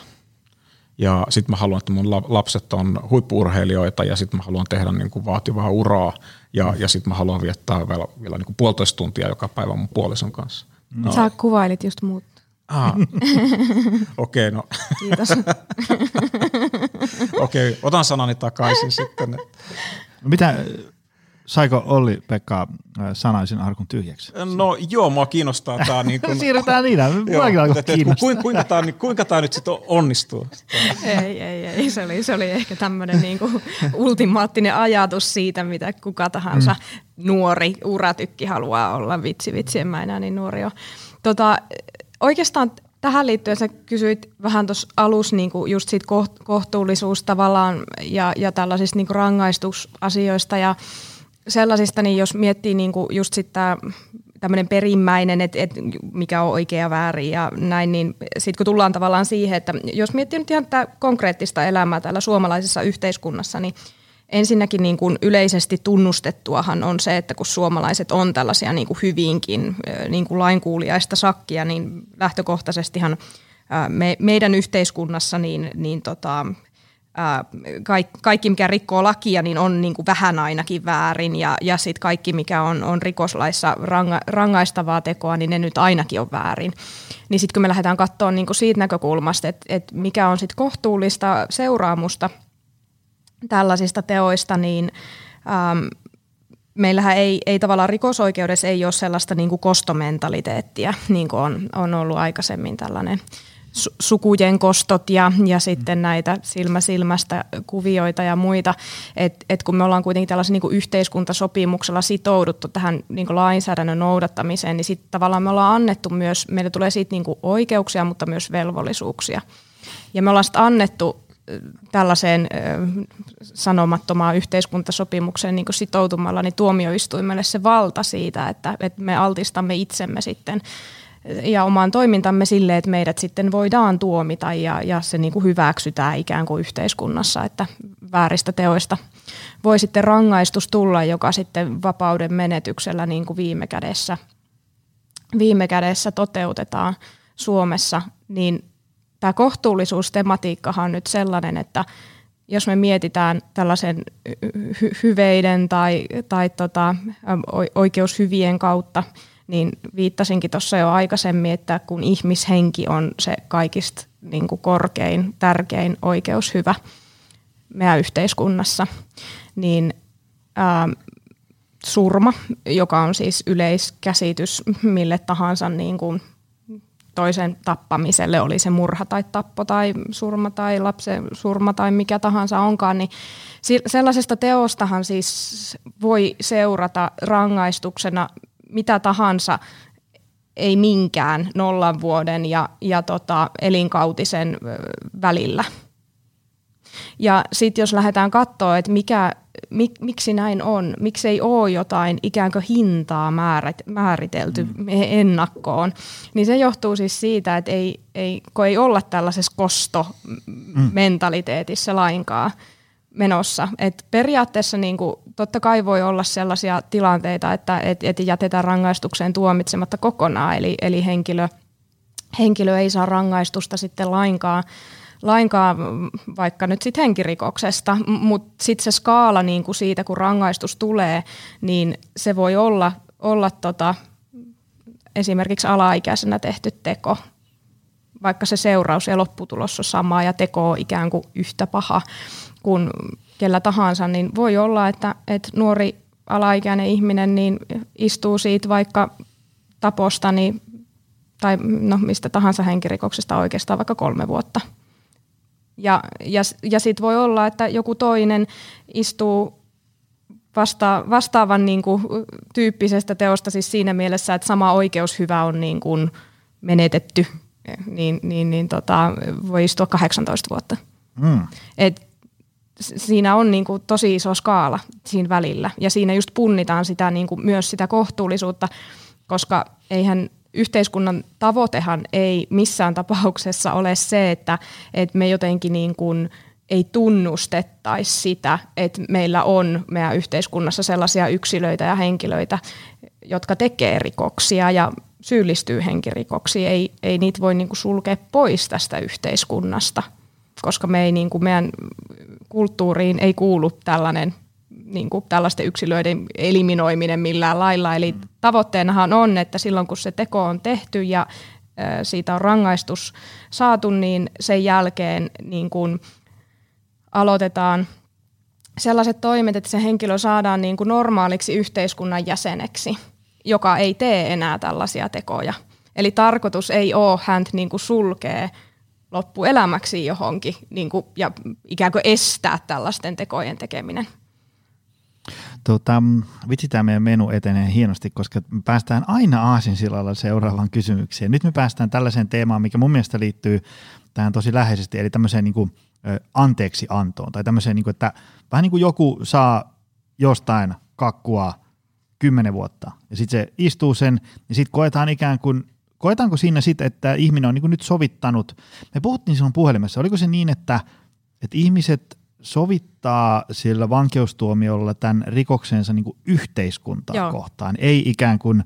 Ja sitten mä haluan, että mun lapset on huippuurheilijoita ja sitten mä haluan tehdä niin kuin vaativaa uraa ja, ja sitten mä haluan viettää vielä, vielä niin kuin puolitoista tuntia joka päivä mun puolison kanssa. No. Sä kuvailit just muut. Ah. Okei, okay, no. Kiitos. Okei, okay, otan sanani takaisin sitten. No mitä, Saiko Olli Pekka äh, sanaisen arkun tyhjäksi? No joo, mua kiinnostaa tämä. Niin kun, Siirrytään niin, kuinka, kuinka, tämä, kuinka tämä nyt sitten onnistuu? ei, ei, ei. Se oli, se oli ehkä tämmöinen niin kuin ultimaattinen ajatus siitä, mitä kuka tahansa mm. nuori uratykki haluaa olla. Vitsi, vitsi, en mä enää niin nuori ole. Tota, oikeastaan tähän liittyen sä kysyit vähän tuossa alussa niin kuin just siitä kohtuullisuus tavallaan ja, ja tällaisista niin kuin rangaistusasioista ja sellaisista, niin jos miettii niin kuin just sitä tämmöinen perimmäinen, että, että mikä on oikea väärin ja näin, niin sitten kun tullaan tavallaan siihen, että jos miettii nyt ihan tätä konkreettista elämää täällä suomalaisessa yhteiskunnassa, niin ensinnäkin niin kuin yleisesti tunnustettuahan on se, että kun suomalaiset on tällaisia niin kuin hyvinkin niin kuin lainkuuliaista sakkia, niin lähtökohtaisestihan me, meidän yhteiskunnassa niin, niin tota, kaikki, mikä rikkoo lakia, niin on niin kuin vähän ainakin väärin ja, ja sitten kaikki, mikä on, on rikoslaissa ranga, rangaistavaa tekoa, niin ne nyt ainakin on väärin. Niin sitten kun me lähdetään katsoa niin kuin siitä näkökulmasta, että, että mikä on sitten kohtuullista seuraamusta tällaisista teoista, niin ähm, meillähän ei, ei tavallaan rikosoikeudessa ei ole sellaista niin kuin kostomentaliteettia, niin kuin on, on ollut aikaisemmin tällainen – sukujen kostot ja, ja sitten näitä silmä silmästä kuvioita ja muita. Et, et kun me ollaan kuitenkin tällaisen niin yhteiskuntasopimuksella sitouduttu tähän niin lainsäädännön noudattamiseen, niin sitten tavallaan me ollaan annettu myös, meille tulee siitä niin oikeuksia, mutta myös velvollisuuksia. Ja me ollaan sitten annettu tällaiseen sanomattomaan yhteiskuntasopimukseen niin sitoutumalla niin tuomioistuimelle se valta siitä, että, että me altistamme itsemme sitten ja omaan toimintamme sille, että meidät sitten voidaan tuomita ja, ja se niin kuin hyväksytään ikään kuin yhteiskunnassa, että vääristä teoista voi sitten rangaistus tulla, joka sitten vapauden menetyksellä niin kuin viime, kädessä, viime kädessä toteutetaan Suomessa, niin tämä kohtuullisuustematiikkahan on nyt sellainen, että jos me mietitään tällaisen hy- hyveiden tai, tai tota, oikeushyvien kautta – niin viittasinkin tuossa jo aikaisemmin, että kun ihmishenki on se kaikista niin kuin korkein, tärkein oikeushyvä meidän yhteiskunnassa, niin ää, surma, joka on siis yleiskäsitys mille tahansa niin kuin toisen tappamiselle, oli se murha tai tappo tai surma tai lapsen surma tai mikä tahansa onkaan, niin sellaisesta teostahan siis voi seurata rangaistuksena mitä tahansa, ei minkään nollan vuoden ja, ja tota, elinkautisen välillä. Ja sitten jos lähdetään katsoa, että mikä, mik, miksi näin on, miksi ei ole jotain ikään kuin hintaa määrit, määritelty mm. ennakkoon, niin se johtuu siis siitä, että ei, ei, kun ei olla tällaisessa kostomentaliteetissa lainkaan menossa. Et periaatteessa niin kuin, totta kai voi olla sellaisia tilanteita, että et, et jätetään rangaistukseen tuomitsematta kokonaan, eli, eli henkilö, henkilö ei saa rangaistusta sitten lainkaan, lainkaan vaikka nyt sitten henkirikoksesta, mutta sitten se skaala niin kuin siitä, kun rangaistus tulee, niin se voi olla, olla tota, esimerkiksi alaikäisenä tehty teko, vaikka se seuraus ja lopputulos on sama ja teko on ikään kuin yhtä paha, kuin kellä tahansa, niin voi olla, että, että nuori alaikäinen ihminen niin istuu siitä vaikka taposta niin, tai no, mistä tahansa henkirikoksesta oikeastaan vaikka kolme vuotta. Ja, ja, ja sitten voi olla, että joku toinen istuu vasta, vastaavan niin kuin, tyyppisestä teosta siis siinä mielessä, että sama oikeushyvä on niin kuin, menetetty, niin, niin, niin tota, voi istua 18 vuotta. Mm. Et siinä on niin kuin tosi iso skaala siinä välillä ja siinä just punnitaan sitä niin kuin myös sitä kohtuullisuutta, koska eihän yhteiskunnan tavoitehan ei missään tapauksessa ole se, että, että me jotenkin niin kuin ei tunnustettaisi sitä, että meillä on meidän yhteiskunnassa sellaisia yksilöitä ja henkilöitä, jotka tekee rikoksia ja syyllistyy henkirikoksiin. Ei, ei niitä voi niin kuin sulkea pois tästä yhteiskunnasta, koska me ei niin kuin meidän kulttuuriin ei kuulu tällainen niin kuin tällaisten yksilöiden eliminoiminen millään lailla. Eli mm. tavoitteenahan on, että silloin kun se teko on tehty ja siitä on rangaistus saatu, niin sen jälkeen niin kuin aloitetaan sellaiset toimet, että se henkilö saadaan niin kuin normaaliksi yhteiskunnan jäseneksi, joka ei tee enää tällaisia tekoja. Eli tarkoitus ei ole häntä niin kuin sulkee loppuelämäksi johonkin niin kuin, ja ikään kuin estää tällaisten tekojen tekeminen. Tota, vitsi tämä meidän menu etenee hienosti, koska me päästään aina aasinsilalla seuraavaan kysymykseen. Nyt me päästään tällaiseen teemaan, mikä mun mielestä liittyy tähän tosi läheisesti, eli tämmöiseen niin kuin, anteeksi antoon, tai tämmöiseen, niin kuin, että vähän niin kuin joku saa jostain kakkua kymmenen vuotta, ja sitten se istuu sen, ja sitten koetaan ikään kuin koetaanko siinä sitten, että ihminen on niin nyt sovittanut, me puhuttiin silloin puhelimessa, oliko se niin, että, että ihmiset sovittaa sillä vankeustuomiolla tämän rikoksensa niin kuin yhteiskuntaa Joo. kohtaan, ei ikään kuin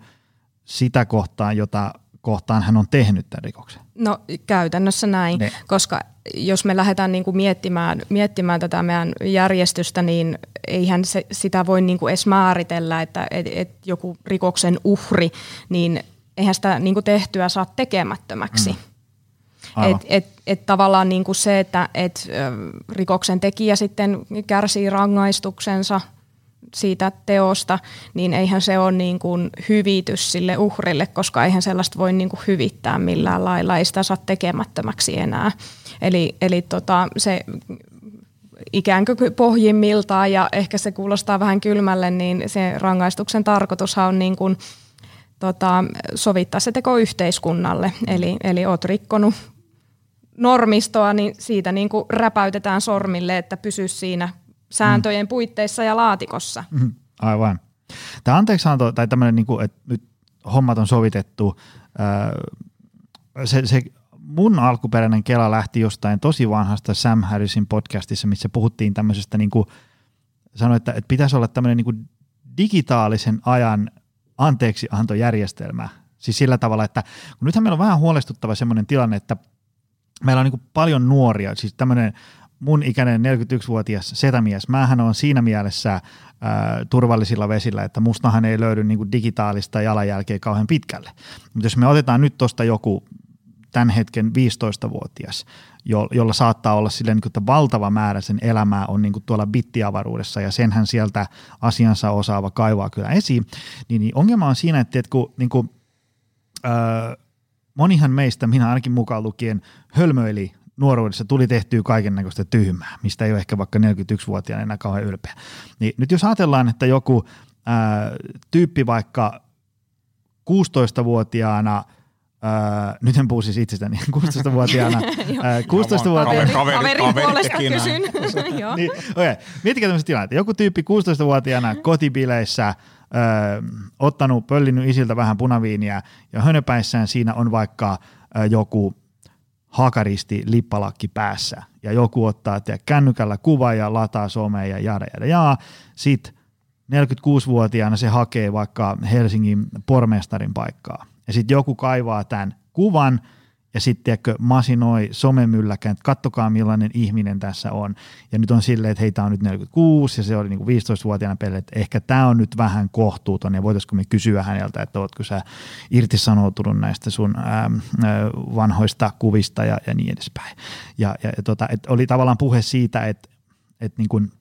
sitä kohtaan, jota kohtaan hän on tehnyt tämän rikoksen. No käytännössä näin, Ne. koska jos me lähdetään niin kuin miettimään, miettimään tätä meidän järjestystä, niin eihän se, sitä voi niin kuin edes määritellä, että et, et joku rikoksen uhri, niin eihän sitä niin kuin tehtyä saa tekemättömäksi. Mm. Aivan. Et, et, et tavallaan niin kuin se, että et, rikoksen tekijä sitten kärsii rangaistuksensa siitä teosta, niin eihän se ole niin kuin hyvitys sille uhrille, koska eihän sellaista voi niin kuin hyvittää millään lailla, ei sitä saa tekemättömäksi enää. Eli, eli tota, se ikään kuin pohjimmiltaan, ja ehkä se kuulostaa vähän kylmälle, niin se rangaistuksen tarkoitushan on niin kuin, tota, sovittaa se teko yhteiskunnalle. Eli, eli oot rikkonut normistoa, niin siitä niin kuin räpäytetään sormille, että pysy siinä sääntöjen puitteissa ja laatikossa. Mhm, Aivan. Tämä anteeksianto, tai tämmöinen, niin kuin, että nyt hommat on sovitettu, ää, se, se mun alkuperäinen kela lähti jostain tosi vanhasta Sam Harrisin podcastissa, missä puhuttiin tämmöisestä, niin kuin, sanoi, että, että pitäisi olla tämmöinen niin kuin digitaalisen ajan anteeksiantojärjestelmä. Siis sillä tavalla, että kun nythän meillä on vähän huolestuttava semmoinen tilanne, että meillä on niin paljon nuoria, siis tämmöinen mun ikäinen 41-vuotias setämies, mähän on siinä mielessä ää, turvallisilla vesillä, että mustahan ei löydy niin digitaalista jalanjälkeä kauhean pitkälle. Mutta jos me otetaan nyt tuosta joku tämän hetken 15-vuotias, jo, jolla saattaa olla silleen, niin kuin, että valtava määrä sen elämää on niin kuin tuolla bittiavaruudessa ja senhän sieltä asiansa osaava kaivaa kyllä esiin, niin, niin ongelma on siinä, että, että kun niin kuin, öö, monihan meistä, minä ainakin mukaan lukien, hölmöili nuoruudessa, tuli tehtyä kaiken näköistä tyhmää, mistä ei ole ehkä vaikka 41-vuotiaana enää kauhean ylpeä. Niin nyt jos ajatellaan, että joku ää, tyyppi vaikka 16-vuotiaana Öö, nyt en puhu siis itsestäni, 16-vuotiaana. öö, 16-vuotiaana Kaveri- Kaverin kaveri- puolesta kysyn. Niin, okay. Miettikää tämmöistä tilannetta. Joku tyyppi 16-vuotiaana kotibileissä ö, ottanut, pöllinyt isiltä vähän punaviiniä ja hönöpäissään siinä on vaikka ö, joku hakaristi lippalakki päässä ja joku ottaa tiedä, kännykällä kuva ja lataa someen ja jada jada jaa. Sitten 46-vuotiaana se hakee vaikka Helsingin pormestarin paikkaa ja sitten joku kaivaa tämän kuvan ja sitten masinoi somemylläkään, että kattokaa millainen ihminen tässä on. Ja nyt on silleen, että heitä on nyt 46 ja se oli niinku 15-vuotiaana pelle, että ehkä tämä on nyt vähän kohtuuton ja voitaisiko me kysyä häneltä, että ootko sä irtisanoutunut näistä sun ää, vanhoista kuvista ja, ja niin edespäin. Ja, ja tota, et oli tavallaan puhe siitä, että, että niin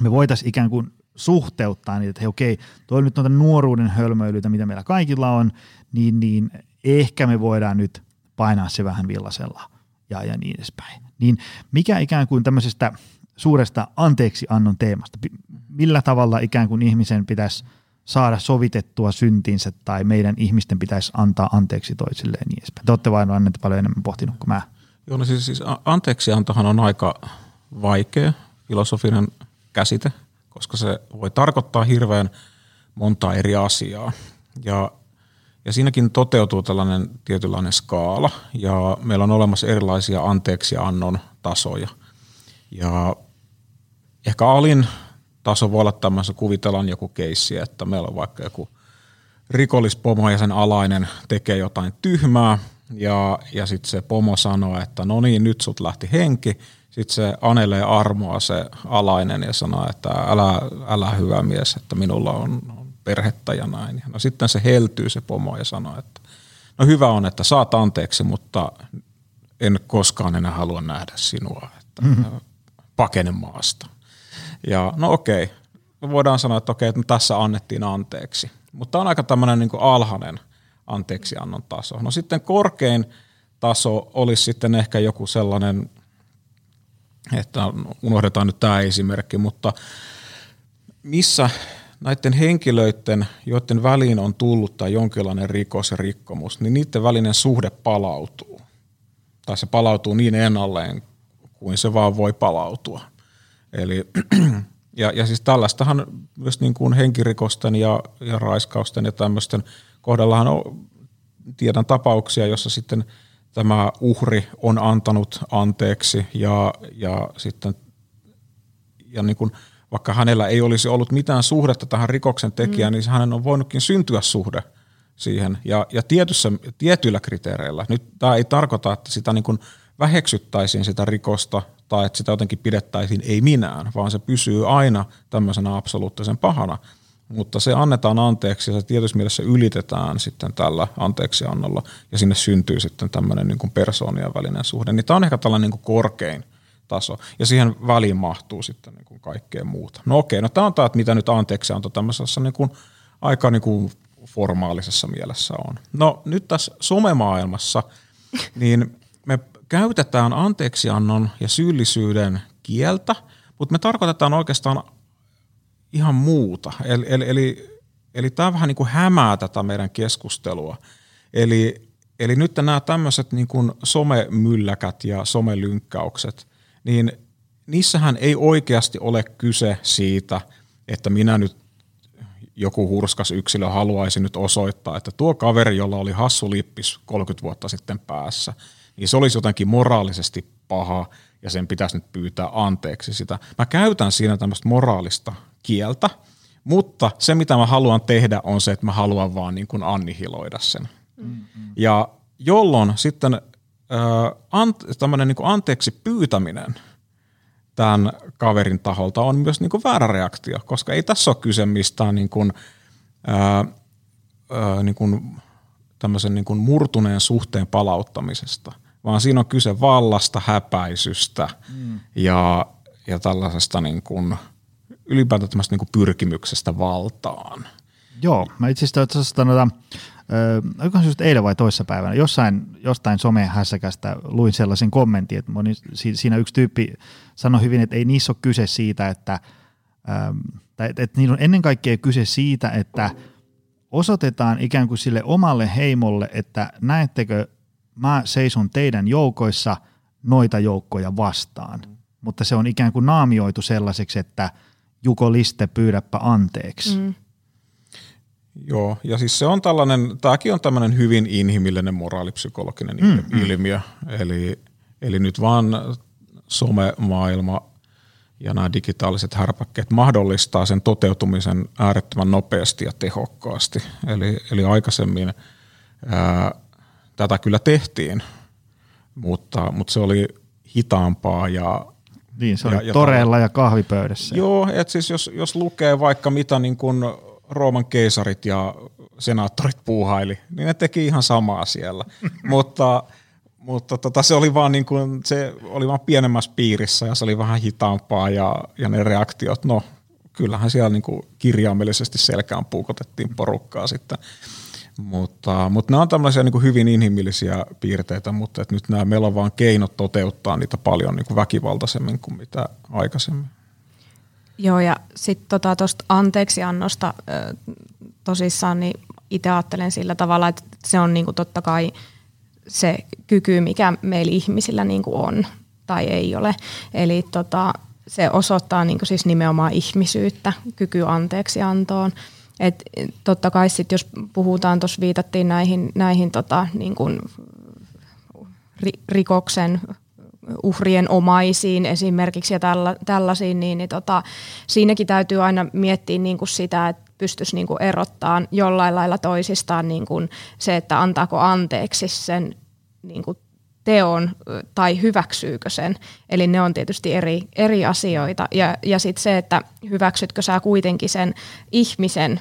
me voitaisiin ikään kuin suhteuttaa niitä, että hei okei, on nyt noita nuoruuden hölmöilyitä, mitä meillä kaikilla on, niin, niin ehkä me voidaan nyt painaa se vähän villasella ja, ja niin edespäin. Niin mikä ikään kuin tämmöisestä suuresta anteeksiannon teemasta, pi- millä tavalla ikään kuin ihmisen pitäisi saada sovitettua syntinsä tai meidän ihmisten pitäisi antaa anteeksi toisilleen ja niin edespäin. Te olette vain annettu paljon enemmän pohtinut kuin mä. Joo, no siis, siis anteeksiantohan on aika vaikea filosofinen käsite, koska se voi tarkoittaa hirveän montaa eri asiaa. Ja, ja siinäkin toteutuu tällainen tietynlainen skaala, ja meillä on olemassa erilaisia anteeksiannon tasoja. Ja ehkä alin taso voi olla tämmöisen, kuvitellaan joku keissi, että meillä on vaikka joku rikollispomo ja sen alainen tekee jotain tyhmää, ja, ja sitten se pomo sanoo, että no niin, nyt sut lähti henki. Sitten se anelee armoa se alainen ja sanoo, että älä, älä hyvä mies, että minulla on, on perhettä ja näin. No sitten se heltyy se pomo ja sanoo, että no hyvä on, että saat anteeksi, mutta en koskaan enää halua nähdä sinua, että mm-hmm. pakene maasta. Ja no okei, voidaan sanoa, että okei, että no tässä annettiin anteeksi. Mutta on aika tämmöinen niin alhainen anteeksiannon taso. No sitten korkein taso olisi sitten ehkä joku sellainen, että unohdetaan nyt tämä esimerkki, mutta missä näiden henkilöiden, joiden väliin on tullut tai jonkinlainen rikos ja rikkomus, niin niiden välinen suhde palautuu. Tai se palautuu niin ennalleen, kuin se vaan voi palautua. Eli, ja, ja siis tällaistahan myös niin kuin henkirikosten ja, ja raiskausten ja tämmöisten kohdallahan on, tiedän tapauksia, jossa sitten tämä uhri on antanut anteeksi ja, ja sitten ja niin kuin, vaikka hänellä ei olisi ollut mitään suhdetta tähän rikoksen tekijään, mm. niin hänen on voinutkin syntyä suhde siihen ja, ja tietyssä, tietyillä kriteereillä. Nyt tämä ei tarkoita, että sitä niin kuin väheksyttäisiin sitä rikosta tai että sitä jotenkin pidettäisiin ei minään, vaan se pysyy aina tämmöisenä absoluuttisen pahana. Mutta se annetaan anteeksi ja se tietyssä mielessä ylitetään sitten tällä anteeksiannolla ja sinne syntyy sitten tämmöinen niin kuin persoonien välinen suhde. Niin tämä on ehkä tällainen niin kuin korkein taso ja siihen väliin mahtuu sitten niin kuin kaikkea muuta. No okei, no tämä on tämä, että mitä nyt anteeksianto tämmöisessä niin kuin aika niin kuin formaalisessa mielessä on. No nyt tässä somemaailmassa, niin me käytetään anteeksiannon ja syyllisyyden kieltä, mutta me tarkoitetaan oikeastaan ihan muuta. Eli, eli, eli, eli tämä vähän niin kuin hämää tätä meidän keskustelua. Eli, eli nyt nämä tämmöiset niin kuin somemylläkät ja somelynkkäykset, niin niissähän ei oikeasti ole kyse siitä, että minä nyt joku hurskas yksilö haluaisi nyt osoittaa, että tuo kaveri, jolla oli hassu lippis 30 vuotta sitten päässä, niin se olisi jotenkin moraalisesti paha ja sen pitäisi nyt pyytää anteeksi sitä. Mä käytän siinä tämmöistä moraalista kieltä, mutta se mitä mä haluan tehdä on se, että mä haluan vaan niin kuin annihiloida sen. Mm-hmm. Ja jolloin sitten äh, tämmöinen niin anteeksi pyytäminen tämän kaverin taholta on myös niin kuin väärä reaktio, koska ei tässä ole kyse mistään niin kuin, ää, ää, niin kuin tämmöisen niin kuin murtuneen suhteen palauttamisesta, vaan siinä on kyse vallasta, häpäisystä mm. ja, ja tällaisesta niin kuin, ylipäätään tämmöistä niin pyrkimyksestä valtaan. Joo, mä itse asiassa noita, olikohan se just eilen vai toissapäivänä, jossain, jostain somehässäkästä luin sellaisen kommentin, että moni, siinä yksi tyyppi sanoi hyvin, että ei niissä ole kyse siitä, että, tai, että, että niillä on ennen kaikkea kyse siitä, että osoitetaan ikään kuin sille omalle heimolle, että näettekö, mä seison teidän joukoissa noita joukkoja vastaan. Mm. Mutta se on ikään kuin naamioitu sellaiseksi, että Juko Liste, pyydäpä anteeksi. Mm. Joo, ja siis se on tällainen, tämäkin on tämmöinen hyvin inhimillinen moraalipsykologinen mm, mm. ilmiö. Eli, eli nyt vaan somemaailma ja nämä digitaaliset härpäkkeet mahdollistaa sen toteutumisen äärettömän nopeasti ja tehokkaasti. Eli, eli aikaisemmin ää, tätä kyllä tehtiin, mutta, mutta se oli hitaampaa ja niin, se oli ja, toreilla ja, ja kahvipöydässä. Joo, että siis jos, jos lukee vaikka mitä niin kuin Rooman keisarit ja senaattorit puuhaili, niin ne teki ihan samaa siellä. mutta mutta tota, se oli vaan niin kuin, se oli vaan pienemmässä piirissä ja se oli vähän hitaampaa ja, ja ne reaktiot, no kyllähän siellä niin kuin kirjaimellisesti selkään puukotettiin porukkaa sitten. Mutta, mutta nämä on tämmöisiä niin kuin hyvin inhimillisiä piirteitä, mutta että nyt nämä, meillä on vaan keinot toteuttaa niitä paljon niin kuin väkivaltaisemmin kuin mitä aikaisemmin. Joo, ja sitten tuosta tota, anteeksiannosta tosissaan, niin itse ajattelen sillä tavalla, että se on niinku totta kai se kyky, mikä meillä ihmisillä niinku on tai ei ole. Eli tota, se osoittaa niinku siis nimenomaan ihmisyyttä, kyky anteeksiantoon. Et totta kai sit, jos puhutaan, tuossa viitattiin näihin, näihin tota, niin kuin rikoksen uhrien omaisiin esimerkiksi ja tälla, tällaisiin, niin, niin tota, siinäkin täytyy aina miettiä niin kuin sitä, että pystyisi niin kuin erottaa jollain lailla toisistaan niin kuin se, että antaako anteeksi sen niin kuin teon tai hyväksyykö sen. Eli ne on tietysti eri, eri asioita. Ja, ja sitten se, että hyväksytkö sä kuitenkin sen ihmisen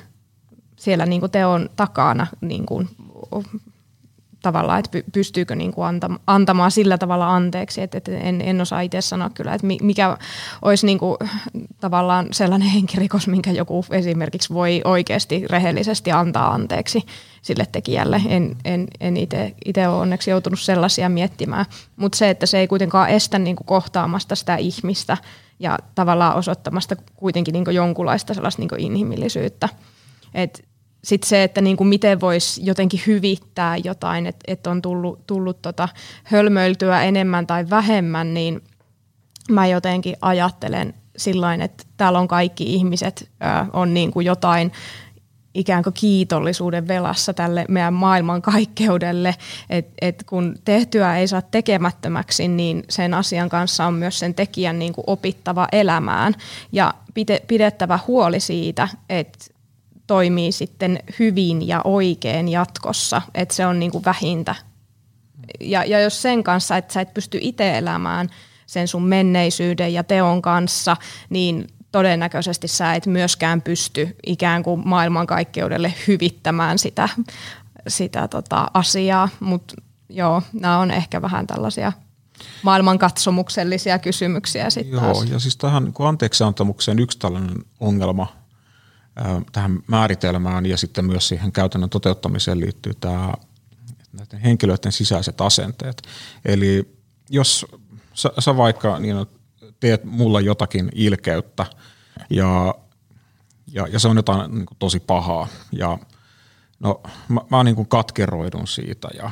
siellä niin kuin teon takana niin kuin tavallaan, että pystyykö niin kuin antamaan sillä tavalla anteeksi, että, että en, en osaa itse sanoa kyllä, että mikä olisi niin kuin tavallaan sellainen henkirikos, minkä joku esimerkiksi voi oikeasti rehellisesti antaa anteeksi sille tekijälle. En, en, en itse ole onneksi joutunut sellaisia miettimään, mutta se, että se ei kuitenkaan estä niin kuin kohtaamasta sitä ihmistä ja tavallaan osoittamasta kuitenkin niin kuin jonkunlaista sellaista niin kuin inhimillisyyttä. Et sitten se, että niin kuin miten voisi jotenkin hyvittää jotain, että et on tullut, tullut tota hölmöiltyä enemmän tai vähemmän, niin mä jotenkin ajattelen sillain, että täällä on kaikki ihmiset, ää, on niin kuin jotain ikään kuin kiitollisuuden velassa tälle meidän maailmankaikkeudelle, että et kun tehtyä ei saa tekemättömäksi, niin sen asian kanssa on myös sen tekijän niin kuin opittava elämään. Ja pidettävä huoli siitä, että toimii sitten hyvin ja oikein jatkossa, että se on niin kuin vähintä. Ja, ja jos sen kanssa, että sä et pysty itse elämään sen sun menneisyyden ja teon kanssa, niin todennäköisesti sä et myöskään pysty ikään kuin maailmankaikkeudelle hyvittämään sitä, sitä tota asiaa, mutta joo, nämä on ehkä vähän tällaisia maailmankatsomuksellisia kysymyksiä sitten Joo, taas. ja siis tähän niin anteeksiantamukseen yksi tällainen ongelma tähän määritelmään ja sitten myös siihen käytännön toteuttamiseen liittyy tämä näiden henkilöiden sisäiset asenteet. Eli jos sä, sä vaikka niin teet mulle jotakin ilkeyttä ja, ja, ja se on jotain niin kuin tosi pahaa ja no mä, mä niin kuin katkeroidun siitä ja,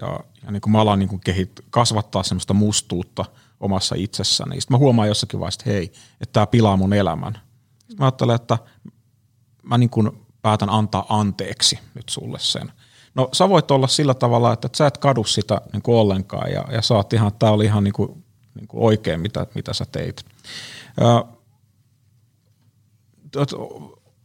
ja, ja niin kuin mä alan niin kuin kehit, kasvattaa semmoista mustuutta omassa itsessäni. Sitten mä huomaan jossakin vaiheessa, että hei, että tämä pilaa mun elämän. Sitten mä ajattelen, että mä niin kuin päätän antaa anteeksi nyt sulle sen. No sä voit olla sillä tavalla, että sä et kadu sitä niin kuin ollenkaan ja, ja oot ihan, tää oli ihan niin kuin niin kuin oikein, mitä, mitä sä teit.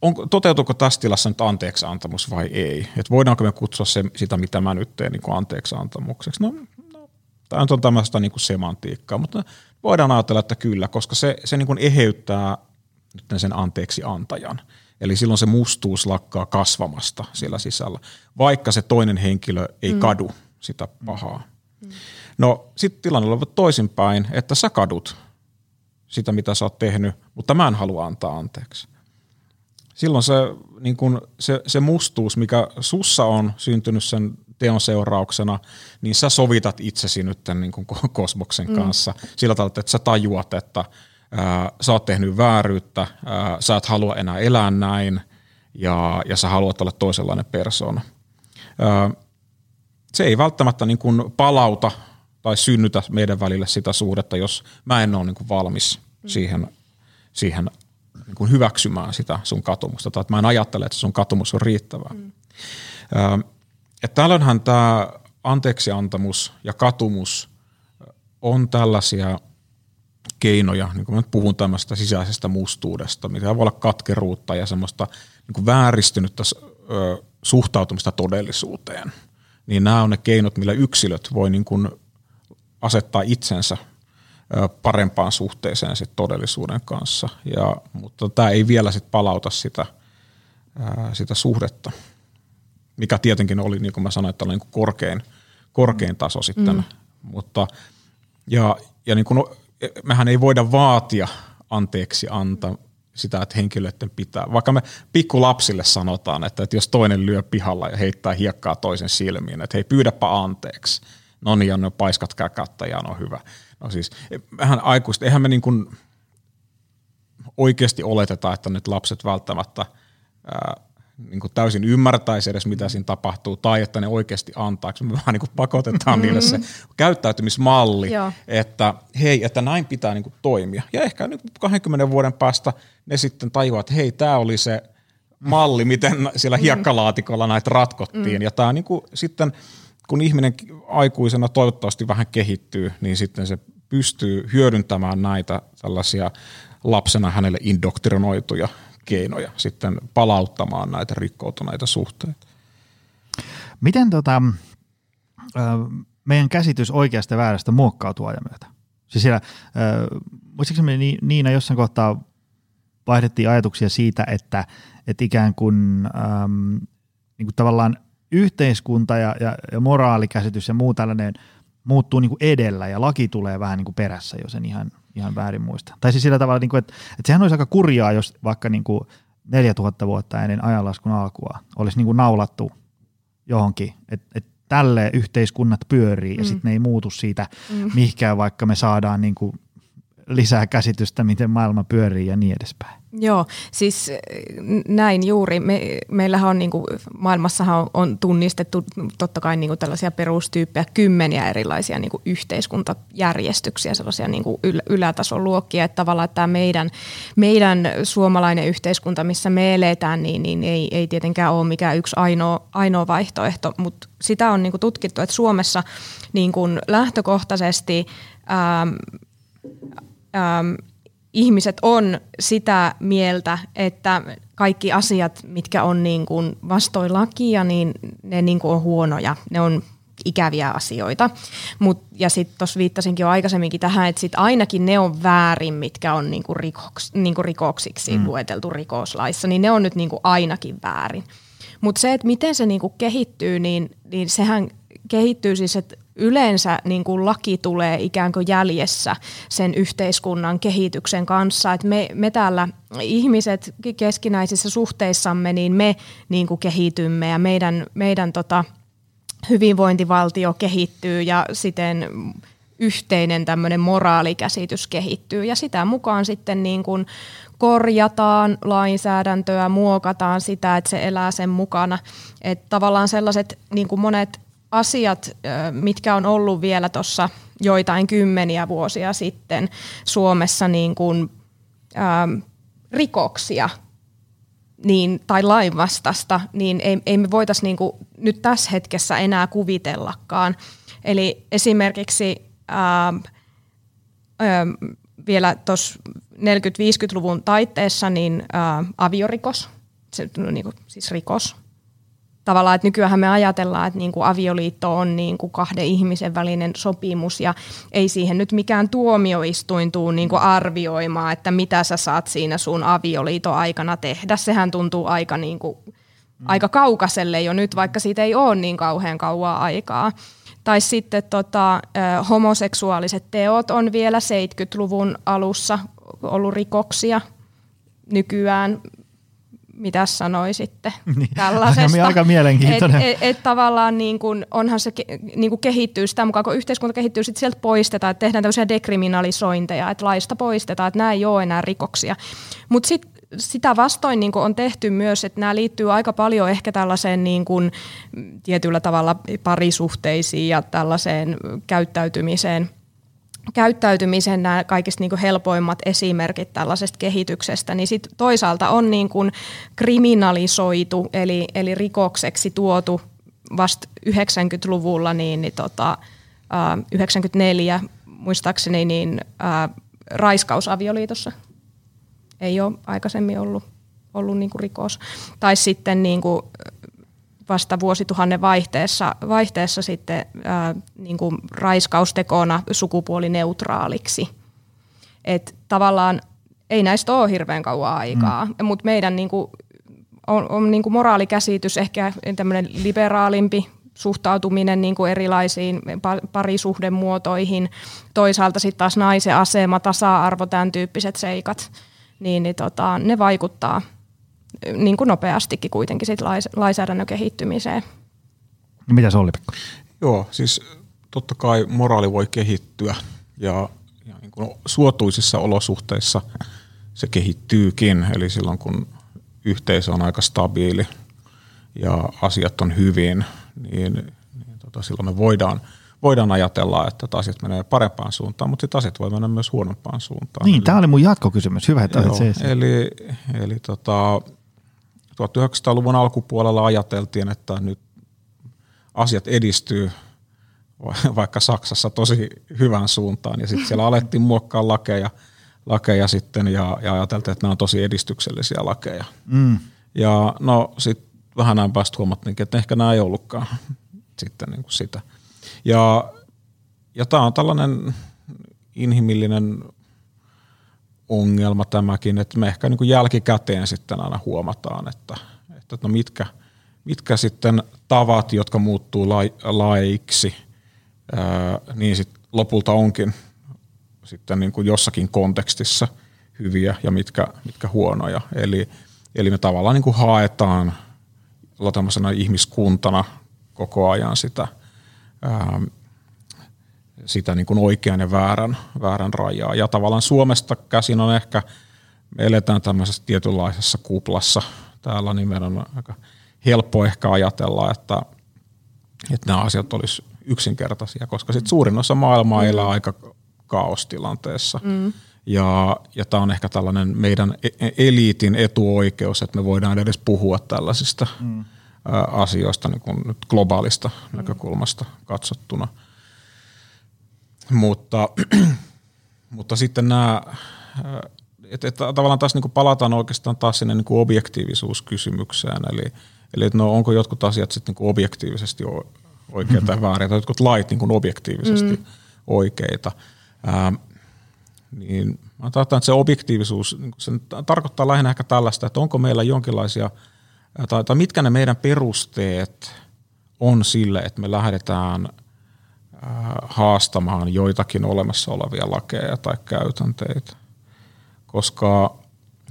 on, toteutuuko tässä tilassa nyt anteeksi antamus vai ei? Et voidaanko me kutsua se, sitä, mitä mä nyt teen niin anteeksi antamukseksi? No, no tämä on tämmöistä niin kuin semantiikkaa, mutta voidaan ajatella, että kyllä, koska se, se niin kuin eheyttää nyt sen anteeksi antajan. Eli silloin se mustuus lakkaa kasvamasta siellä sisällä, vaikka se toinen henkilö ei mm. kadu sitä pahaa. Mm. No sitten tilanne on toisinpäin, että sä kadut sitä, mitä sä oot tehnyt, mutta mä en halua antaa anteeksi. Silloin se, niin kun se, se mustuus, mikä sussa on syntynyt sen teon seurauksena, niin sä sovitat itsesi nyt niin kuin kosmoksen mm. kanssa sillä tavalla, että sä tajuat, että ää, sä oot tehnyt vääryyttä, ää, sä et halua enää elää näin ja, ja sä haluat olla toisenlainen persoona. Ää, se ei välttämättä niin kuin palauta tai synnytä meidän välille sitä suhdetta, jos mä en ole niin kuin valmis mm. siihen, siihen niin kuin hyväksymään sitä sun katumusta, tai että mä en ajattele, että sun katumus on riittävää. Mm. Että tällöinhän tämä anteeksiantamus ja katumus on tällaisia keinoja, niin kuin mä nyt puhun tämmöistä sisäisestä mustuudesta, mikä voi olla katkeruutta ja semmoista niin kuin vääristynyttä suhtautumista todellisuuteen. Niin nämä on ne keinot, millä yksilöt voi niin kuin asettaa itsensä parempaan suhteeseen sit todellisuuden kanssa. Ja, mutta tämä ei vielä sit palauta sitä, sitä suhdetta, mikä tietenkin oli, niin kuin mä sanoin, että oli niin kuin korkein, korkein taso sitten. Mm. Mutta, ja, ja niin kuin, mehän ei voida vaatia anteeksi antaa sitä, että henkilöiden pitää. Vaikka me pikkulapsille sanotaan, että, että jos toinen lyö pihalla ja heittää hiekkaa toisen silmiin, että hei pyydäpä anteeksi – no niin, ja no paiskat käkättä ja no hyvä. No siis, vähän aikuista, eihän me niin kuin oikeasti oleteta, että nyt lapset välttämättä ää, niin kuin täysin ymmärtäisi edes, mitä siinä tapahtuu, tai että ne oikeasti antaa, me vähän niin kuin pakotetaan mm-hmm. niille se käyttäytymismalli, Joo. että hei, että näin pitää niin kuin toimia. Ja ehkä nyt 20 vuoden päästä ne sitten tajuavat, että hei, tämä oli se malli, miten siellä mm-hmm. hiekkalaatikolla näitä ratkottiin, mm. ja tämä niin kuin sitten – kun ihminen aikuisena toivottavasti vähän kehittyy, niin sitten se pystyy hyödyntämään näitä tällaisia lapsena hänelle indoktrinoituja keinoja sitten palauttamaan näitä rikkoutuneita suhteita. Miten tota, meidän käsitys oikeasta ja väärästä muokkautuu ajan myötä? Siis siellä, muistaakseni me Niina jossain kohtaa vaihdettiin ajatuksia siitä, että, että ikään kuin, niin kuin tavallaan – yhteiskunta ja, ja, ja moraalikäsitys ja muu tällainen muuttuu niin kuin edellä ja laki tulee vähän niin kuin perässä, jos en ihan, ihan väärin muista. Tai siis sillä tavalla, niin kuin, että, että sehän olisi aika kurjaa, jos vaikka niin kuin 4000 vuotta ennen ajanlaskun alkua olisi niin kuin naulattu johonkin, että, että tälle yhteiskunnat pyörii mm. ja sitten ne ei muutu siitä mm. mihinkään, vaikka me saadaan niin kuin lisää käsitystä, miten maailma pyörii ja niin edespäin. Joo, siis näin juuri. Me, meillähän on niin kuin, maailmassahan on, on tunnistettu totta kai niin kuin tällaisia perustyyppejä, kymmeniä erilaisia niin kuin yhteiskuntajärjestyksiä, sellaisia niin kuin yl, ylätason luokkia, että tavallaan että tämä meidän, meidän suomalainen yhteiskunta, missä me eletään, niin, niin ei, ei tietenkään ole mikään yksi ainoa, ainoa vaihtoehto, mutta sitä on niin kuin tutkittu, että Suomessa niin kuin lähtökohtaisesti ähm, ähm, ihmiset on sitä mieltä, että kaikki asiat, mitkä on niin kuin vastoin lakia, niin ne niin kuin on huonoja. Ne on ikäviä asioita. Mut, ja sitten tuossa viittasinkin jo aikaisemminkin tähän, että sit ainakin ne on väärin, mitkä on niinku rikoks, niinku rikoksiksi mm. lueteltu rikoslaissa, niin ne on nyt niinku ainakin väärin. Mutta se, että miten se niinku kehittyy, niin, niin sehän kehittyy siis, että yleensä niin kuin laki tulee ikään kuin jäljessä sen yhteiskunnan kehityksen kanssa. että me, me täällä ihmiset keskinäisissä suhteissamme, niin me niin kuin kehitymme ja meidän, meidän tota, hyvinvointivaltio kehittyy ja siten yhteinen tämmöinen moraalikäsitys kehittyy ja sitä mukaan sitten niin kuin korjataan lainsäädäntöä, muokataan sitä, että se elää sen mukana. Että tavallaan sellaiset niin kuin monet asiat, mitkä on ollut vielä tuossa joitain kymmeniä vuosia sitten Suomessa niin kuin, ähm, rikoksia niin, tai lainvastasta, niin ei, ei me voitaisiin niin kuin nyt tässä hetkessä enää kuvitellakaan. Eli esimerkiksi ähm, ähm, vielä tuossa 40-50-luvun taitteessa niin äh, aviorikos, se, niin kuin, siis rikos, tavallaan, että nykyään me ajatellaan, että niin kuin avioliitto on niin kuin kahden ihmisen välinen sopimus ja ei siihen nyt mikään tuomioistuin tuu niin kuin arvioimaan, että mitä sä saat siinä sun avioliiton aikana tehdä. Sehän tuntuu aika, niin kuin, aika kaukaiselle jo nyt, vaikka siitä ei ole niin kauhean kauaa aikaa. Tai sitten tota, homoseksuaaliset teot on vielä 70-luvun alussa ollut rikoksia. Nykyään mitä sanoisitte niin, tällaisesta. Aika mielenkiintoinen. Et, et, et tavallaan niin kun, onhan se niin kun kehittyy sitä mukaan, kun yhteiskunta kehittyy, sitten sieltä poistetaan, että tehdään tämmöisiä dekriminalisointeja, että laista poistetaan, että nämä ei ole enää rikoksia. Mutta sitten sitä vastoin niin on tehty myös, että nämä liittyy aika paljon ehkä tällaiseen niin kuin, tietyllä tavalla parisuhteisiin ja tällaiseen käyttäytymiseen – käyttäytymisen nämä kaikista niin kuin helpoimmat esimerkit tällaisesta kehityksestä, niin sit toisaalta on niin kuin kriminalisoitu, eli, eli rikokseksi tuotu vasta 90-luvulla, niin, niin tota, äh, 94 muistaakseni niin äh, raiskausavioliitossa ei ole aikaisemmin ollut, ollut niin kuin rikos. Tai sitten niin kuin vasta vuosituhannen vaihteessa, vaihteessa sitten ää, niin kuin raiskaustekona sukupuolineutraaliksi. Et tavallaan ei näistä ole hirveän kauan aikaa, mm. mutta meidän niin kuin, on, on niin kuin moraalikäsitys ehkä tämmöinen liberaalimpi suhtautuminen niin kuin erilaisiin parisuhdemuotoihin, toisaalta sitten taas naisen asema, tasa-arvo, tämän tyyppiset seikat, niin, niin tota, ne vaikuttaa – niin kuin nopeastikin kuitenkin sit lais, lainsäädännön kehittymiseen. No mitä se oli, Pekka? Joo, siis totta kai moraali voi kehittyä ja, ja niin kuin suotuisissa olosuhteissa se kehittyykin. Eli silloin kun yhteisö on aika stabiili ja asiat on hyvin, niin, niin tota, silloin me voidaan, voidaan ajatella, että asiat menee parempaan suuntaan, mutta sitten asiat voi mennä myös huonompaan suuntaan. Niin, tämä oli mun jatkokysymys. Hyvä, että joo, Eli, eli tota, 1900-luvun alkupuolella ajateltiin, että nyt asiat edistyy vaikka Saksassa tosi hyvän suuntaan ja sitten siellä alettiin muokkaa lakeja, lakeja sitten ja, ja ajateltiin, että nämä on tosi edistyksellisiä lakeja. Mm. Ja no sitten vähän näin päästä huomattiin, että ehkä nämä ei ollutkaan sitten niin kuin sitä. Ja, ja tämä on tällainen inhimillinen ongelma tämäkin, että me ehkä niin kuin jälkikäteen sitten aina huomataan, että, että no mitkä, mitkä sitten tavat, jotka muuttuu lai, laiksi, ää, niin sit lopulta onkin sitten niin kuin jossakin kontekstissa hyviä ja mitkä, mitkä huonoja. Eli, eli me tavallaan niin kuin haetaan tämmöisenä ihmiskuntana koko ajan sitä ää, sitä niin kuin oikean ja väärän, väärän rajaa. Ja tavallaan Suomesta käsin on ehkä, me eletään tämmöisessä tietynlaisessa kuplassa täällä, niin meidän on aika helppo ehkä ajatella, että, että nämä asiat olisi yksinkertaisia, koska sitten suurin osa maailmaa elää mm. aika kaostilanteessa. Mm. Ja, ja tämä on ehkä tällainen meidän e-, e-, eliitin etuoikeus, että me voidaan edes puhua tällaisista mm. asioista niin kuin nyt globaalista mm. näkökulmasta katsottuna. Mutta, mutta sitten nämä, että, että tavallaan taas niin kuin palataan oikeastaan taas sinne niin kuin objektiivisuuskysymykseen, eli, eli että no onko jotkut asiat sitten niin kuin objektiivisesti oikeita tai vääriä, tai jotkut lait niin kuin objektiivisesti mm. oikeita. Ää, niin mä että se objektiivisuus, niin se tarkoittaa lähinnä ehkä tällaista, että onko meillä jonkinlaisia, tai, tai mitkä ne meidän perusteet on sille, että me lähdetään haastamaan joitakin olemassa olevia lakeja tai käytänteitä. Koska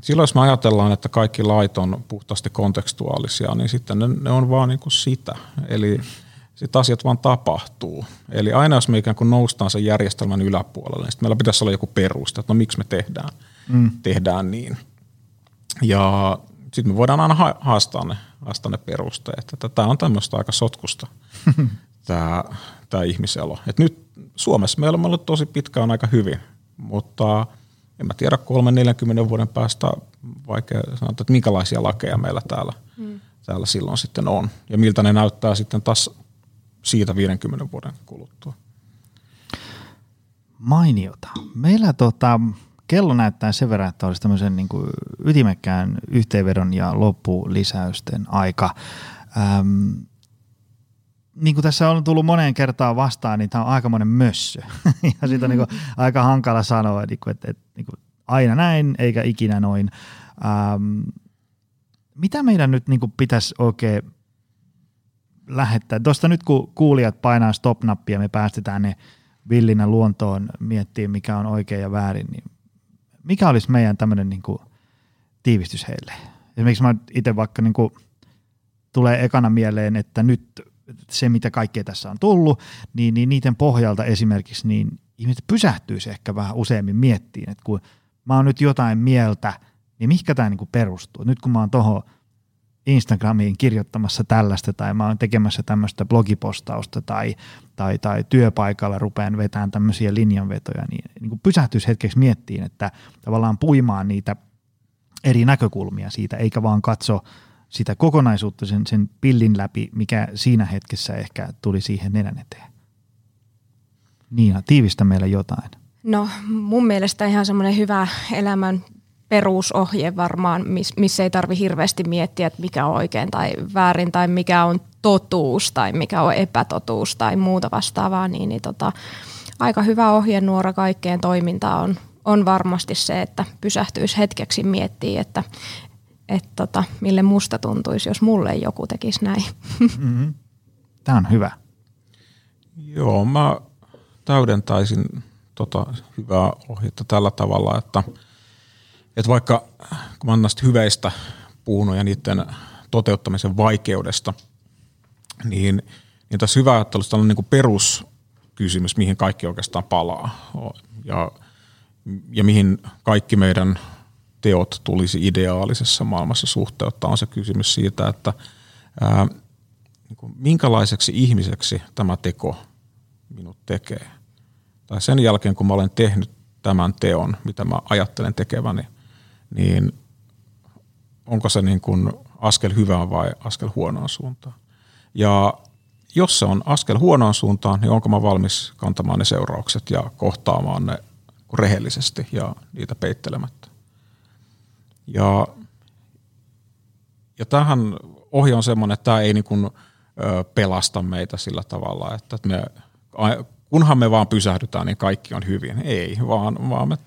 silloin jos me ajatellaan, että kaikki lait on puhtaasti kontekstuaalisia, niin sitten ne, ne on vaan niin kuin sitä. Eli sitten asiat vaan tapahtuu. Eli aina jos me ikään kuin noustaan sen järjestelmän yläpuolelle, niin sitten meillä pitäisi olla joku peruste, että no miksi me tehdään, mm. tehdään niin. Ja sitten me voidaan aina haastaa ne, haastaa ne perusteet. Että tämä on tämmöistä aika sotkusta, tämä, tämä ihmiselo. Et nyt Suomessa meillä on ollut tosi pitkään aika hyvin, mutta en mä tiedä 3-40 vuoden päästä vaikea sanoa, että minkälaisia lakeja meillä täällä, mm. täällä silloin sitten on. Ja miltä ne näyttää sitten taas siitä 50 vuoden kuluttua. Mainiota. Meillä tota, kello näyttää sen verran, että olisi tämmöisen niin kuin ytimekkään yhteenvedon ja loppulisäysten aika. Ähm, niin kuin tässä on tullut moneen kertaan vastaan, niin tämä on aikamoinen mössö. ja siitä on niin kuin aika hankala sanoa, että, että, että niin kuin aina näin eikä ikinä noin. Ähm, mitä meidän nyt niin kuin pitäisi oikein lähettää. Tuosta nyt kun kuulijat painaa stop-nappia, me päästetään ne villinä luontoon miettimään, mikä on oikein ja väärin, niin mikä olisi meidän tämmöinen niin kuin tiivistys heille? Esimerkiksi mä itse vaikka niin kuin, tulee ekana mieleen, että nyt se, mitä kaikkea tässä on tullut, niin, niin niiden pohjalta esimerkiksi niin ihmiset pysähtyisi ehkä vähän useammin miettiin, että kun mä oon nyt jotain mieltä, niin mihinkä tämä niin perustuu? Nyt kun mä oon tuohon Instagramiin kirjoittamassa tällaista tai mä oon tekemässä tämmöistä blogipostausta tai, tai, tai työpaikalla rupean vetämään tämmöisiä linjanvetoja, niin, niin kuin pysähtyisi hetkeksi miettiin, että tavallaan puimaan niitä eri näkökulmia siitä, eikä vaan katso sitä kokonaisuutta sen, sen pillin läpi, mikä siinä hetkessä ehkä tuli siihen nenän eteen. Niina, tiivistä meille jotain. No mun mielestä ihan semmoinen hyvä elämän perusohje varmaan, missä ei tarvi hirveästi miettiä, että mikä on oikein tai väärin tai mikä on totuus tai mikä on epätotuus tai muuta vastaavaa, niin, niin tota, aika hyvä ohjenuora kaikkeen toimintaan on, on varmasti se, että pysähtyisi hetkeksi miettiä, että et tota, mille musta tuntuisi, jos mulle joku tekisi näin. Mm-hmm. Tämä on hyvä. Joo, mä täydentaisin tota hyvää ohjetta tällä tavalla, että – että vaikka kun mä oon näistä hyveistä puhunut ja niiden toteuttamisen vaikeudesta, niin, niin tässä hyvä ajattelussa on niin kuin peruskysymys, mihin kaikki oikeastaan palaa ja, ja mihin kaikki meidän teot tulisi ideaalisessa maailmassa suhteuttaa, on se kysymys siitä, että ää, niin minkälaiseksi ihmiseksi tämä teko minut tekee. Tai sen jälkeen, kun mä olen tehnyt tämän teon, mitä mä ajattelen tekeväni – niin onko se niin kuin askel hyvään vai askel huonoon suuntaan. Ja jos se on askel huonoon suuntaan, niin onko mä valmis kantamaan ne seuraukset ja kohtaamaan ne rehellisesti ja niitä peittelemättä. Ja, ja tähän ohje on semmoinen, että tämä ei niin kuin, ö, pelasta meitä sillä tavalla, että me, kunhan me vaan pysähdytään, niin kaikki on hyvin. Ei, vaan, vaan me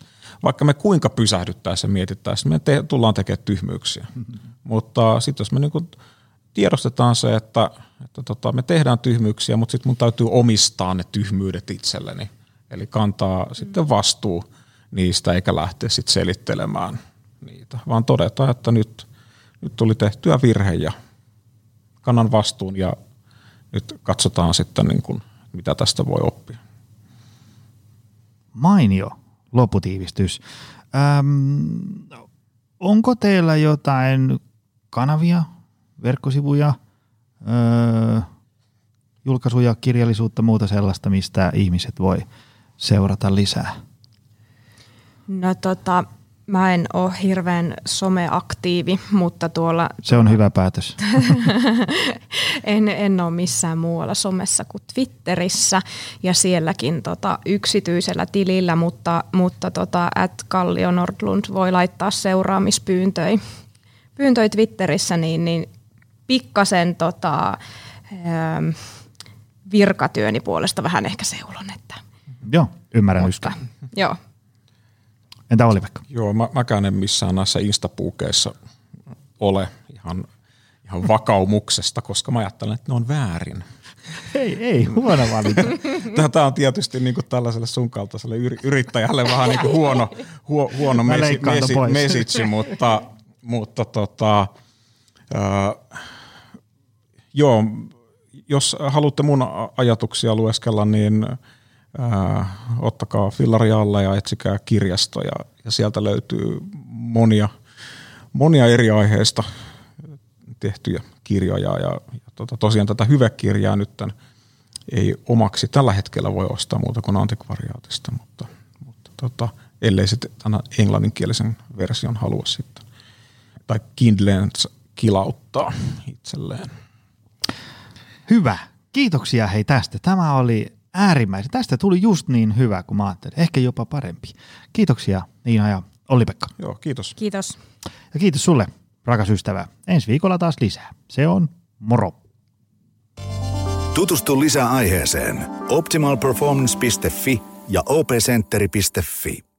vaikka me kuinka pysähdyttäisiin ja mietittäisiin, me te, tullaan tekemään tyhmyyksiä. Mm-hmm. Mutta sitten jos me niinku tiedostetaan se, että, että tota, me tehdään tyhmyyksiä, mutta sitten mun täytyy omistaa ne tyhmyydet itselleni. Eli kantaa mm-hmm. sitten vastuu niistä eikä lähteä sitten selittelemään niitä, vaan todeta, että nyt, nyt tuli tehtyä virhe ja kannan vastuun ja nyt katsotaan sitten, niin kuin, mitä tästä voi oppia. Mainio lopputiivistys. Öm, onko teillä jotain kanavia, verkkosivuja, öö, julkaisuja, kirjallisuutta, muuta sellaista, mistä ihmiset voi seurata lisää? No tota, mä en ole hirveän someaktiivi, mutta tuolla... Se on hyvä päätös. en, en ole missään muualla somessa kuin Twitterissä ja sielläkin tota, yksityisellä tilillä, mutta, mutta tota, at Kallio Nordlund voi laittaa seuraamispyyntöjä pyyntöi Twitterissä, niin, niin pikkasen tota, ähm, virkatyöni puolesta vähän ehkä seulon. Että. Joo, ymmärrän Mutta, Joo. Entä oli vaikka? Joo, mä, mäkään en missään näissä instapuukeissa ole ihan, ihan vakaumuksesta, koska mä ajattelen, että ne on väärin. Ei, ei, huono valinta. Tämä on tietysti niin kuin tällaiselle sun kaltaiselle yrittäjälle vähän niin kuin huono, huo, huono mesi, mesi, message, mutta, mutta tota, äh, joo, jos haluatte mun ajatuksia lueskella, niin äh, ottakaa fillari alle ja etsikää kirjasto ja, sieltä löytyy monia, monia eri aiheista tehtyjä kirjoja ja, ja tota, tosiaan tätä hyvekirjaa nyt ei omaksi tällä hetkellä voi ostaa muuta kuin antikvariaatista, mutta, mutta tota, ellei sitten tämän englanninkielisen version halua sitten tai Kindleen kilauttaa itselleen. Hyvä. Kiitoksia hei tästä. Tämä oli äärimmäisen. Tästä tuli just niin hyvä kuin mä ajattelin. Ehkä jopa parempi. Kiitoksia Niina ja Olli-Pekka. Joo, kiitos. Kiitos. Ja kiitos sulle, rakas ystävä. Ensi viikolla taas lisää. Se on moro. Tutustu lisää aiheeseen optimalperformance.fi ja opcenteri.fi.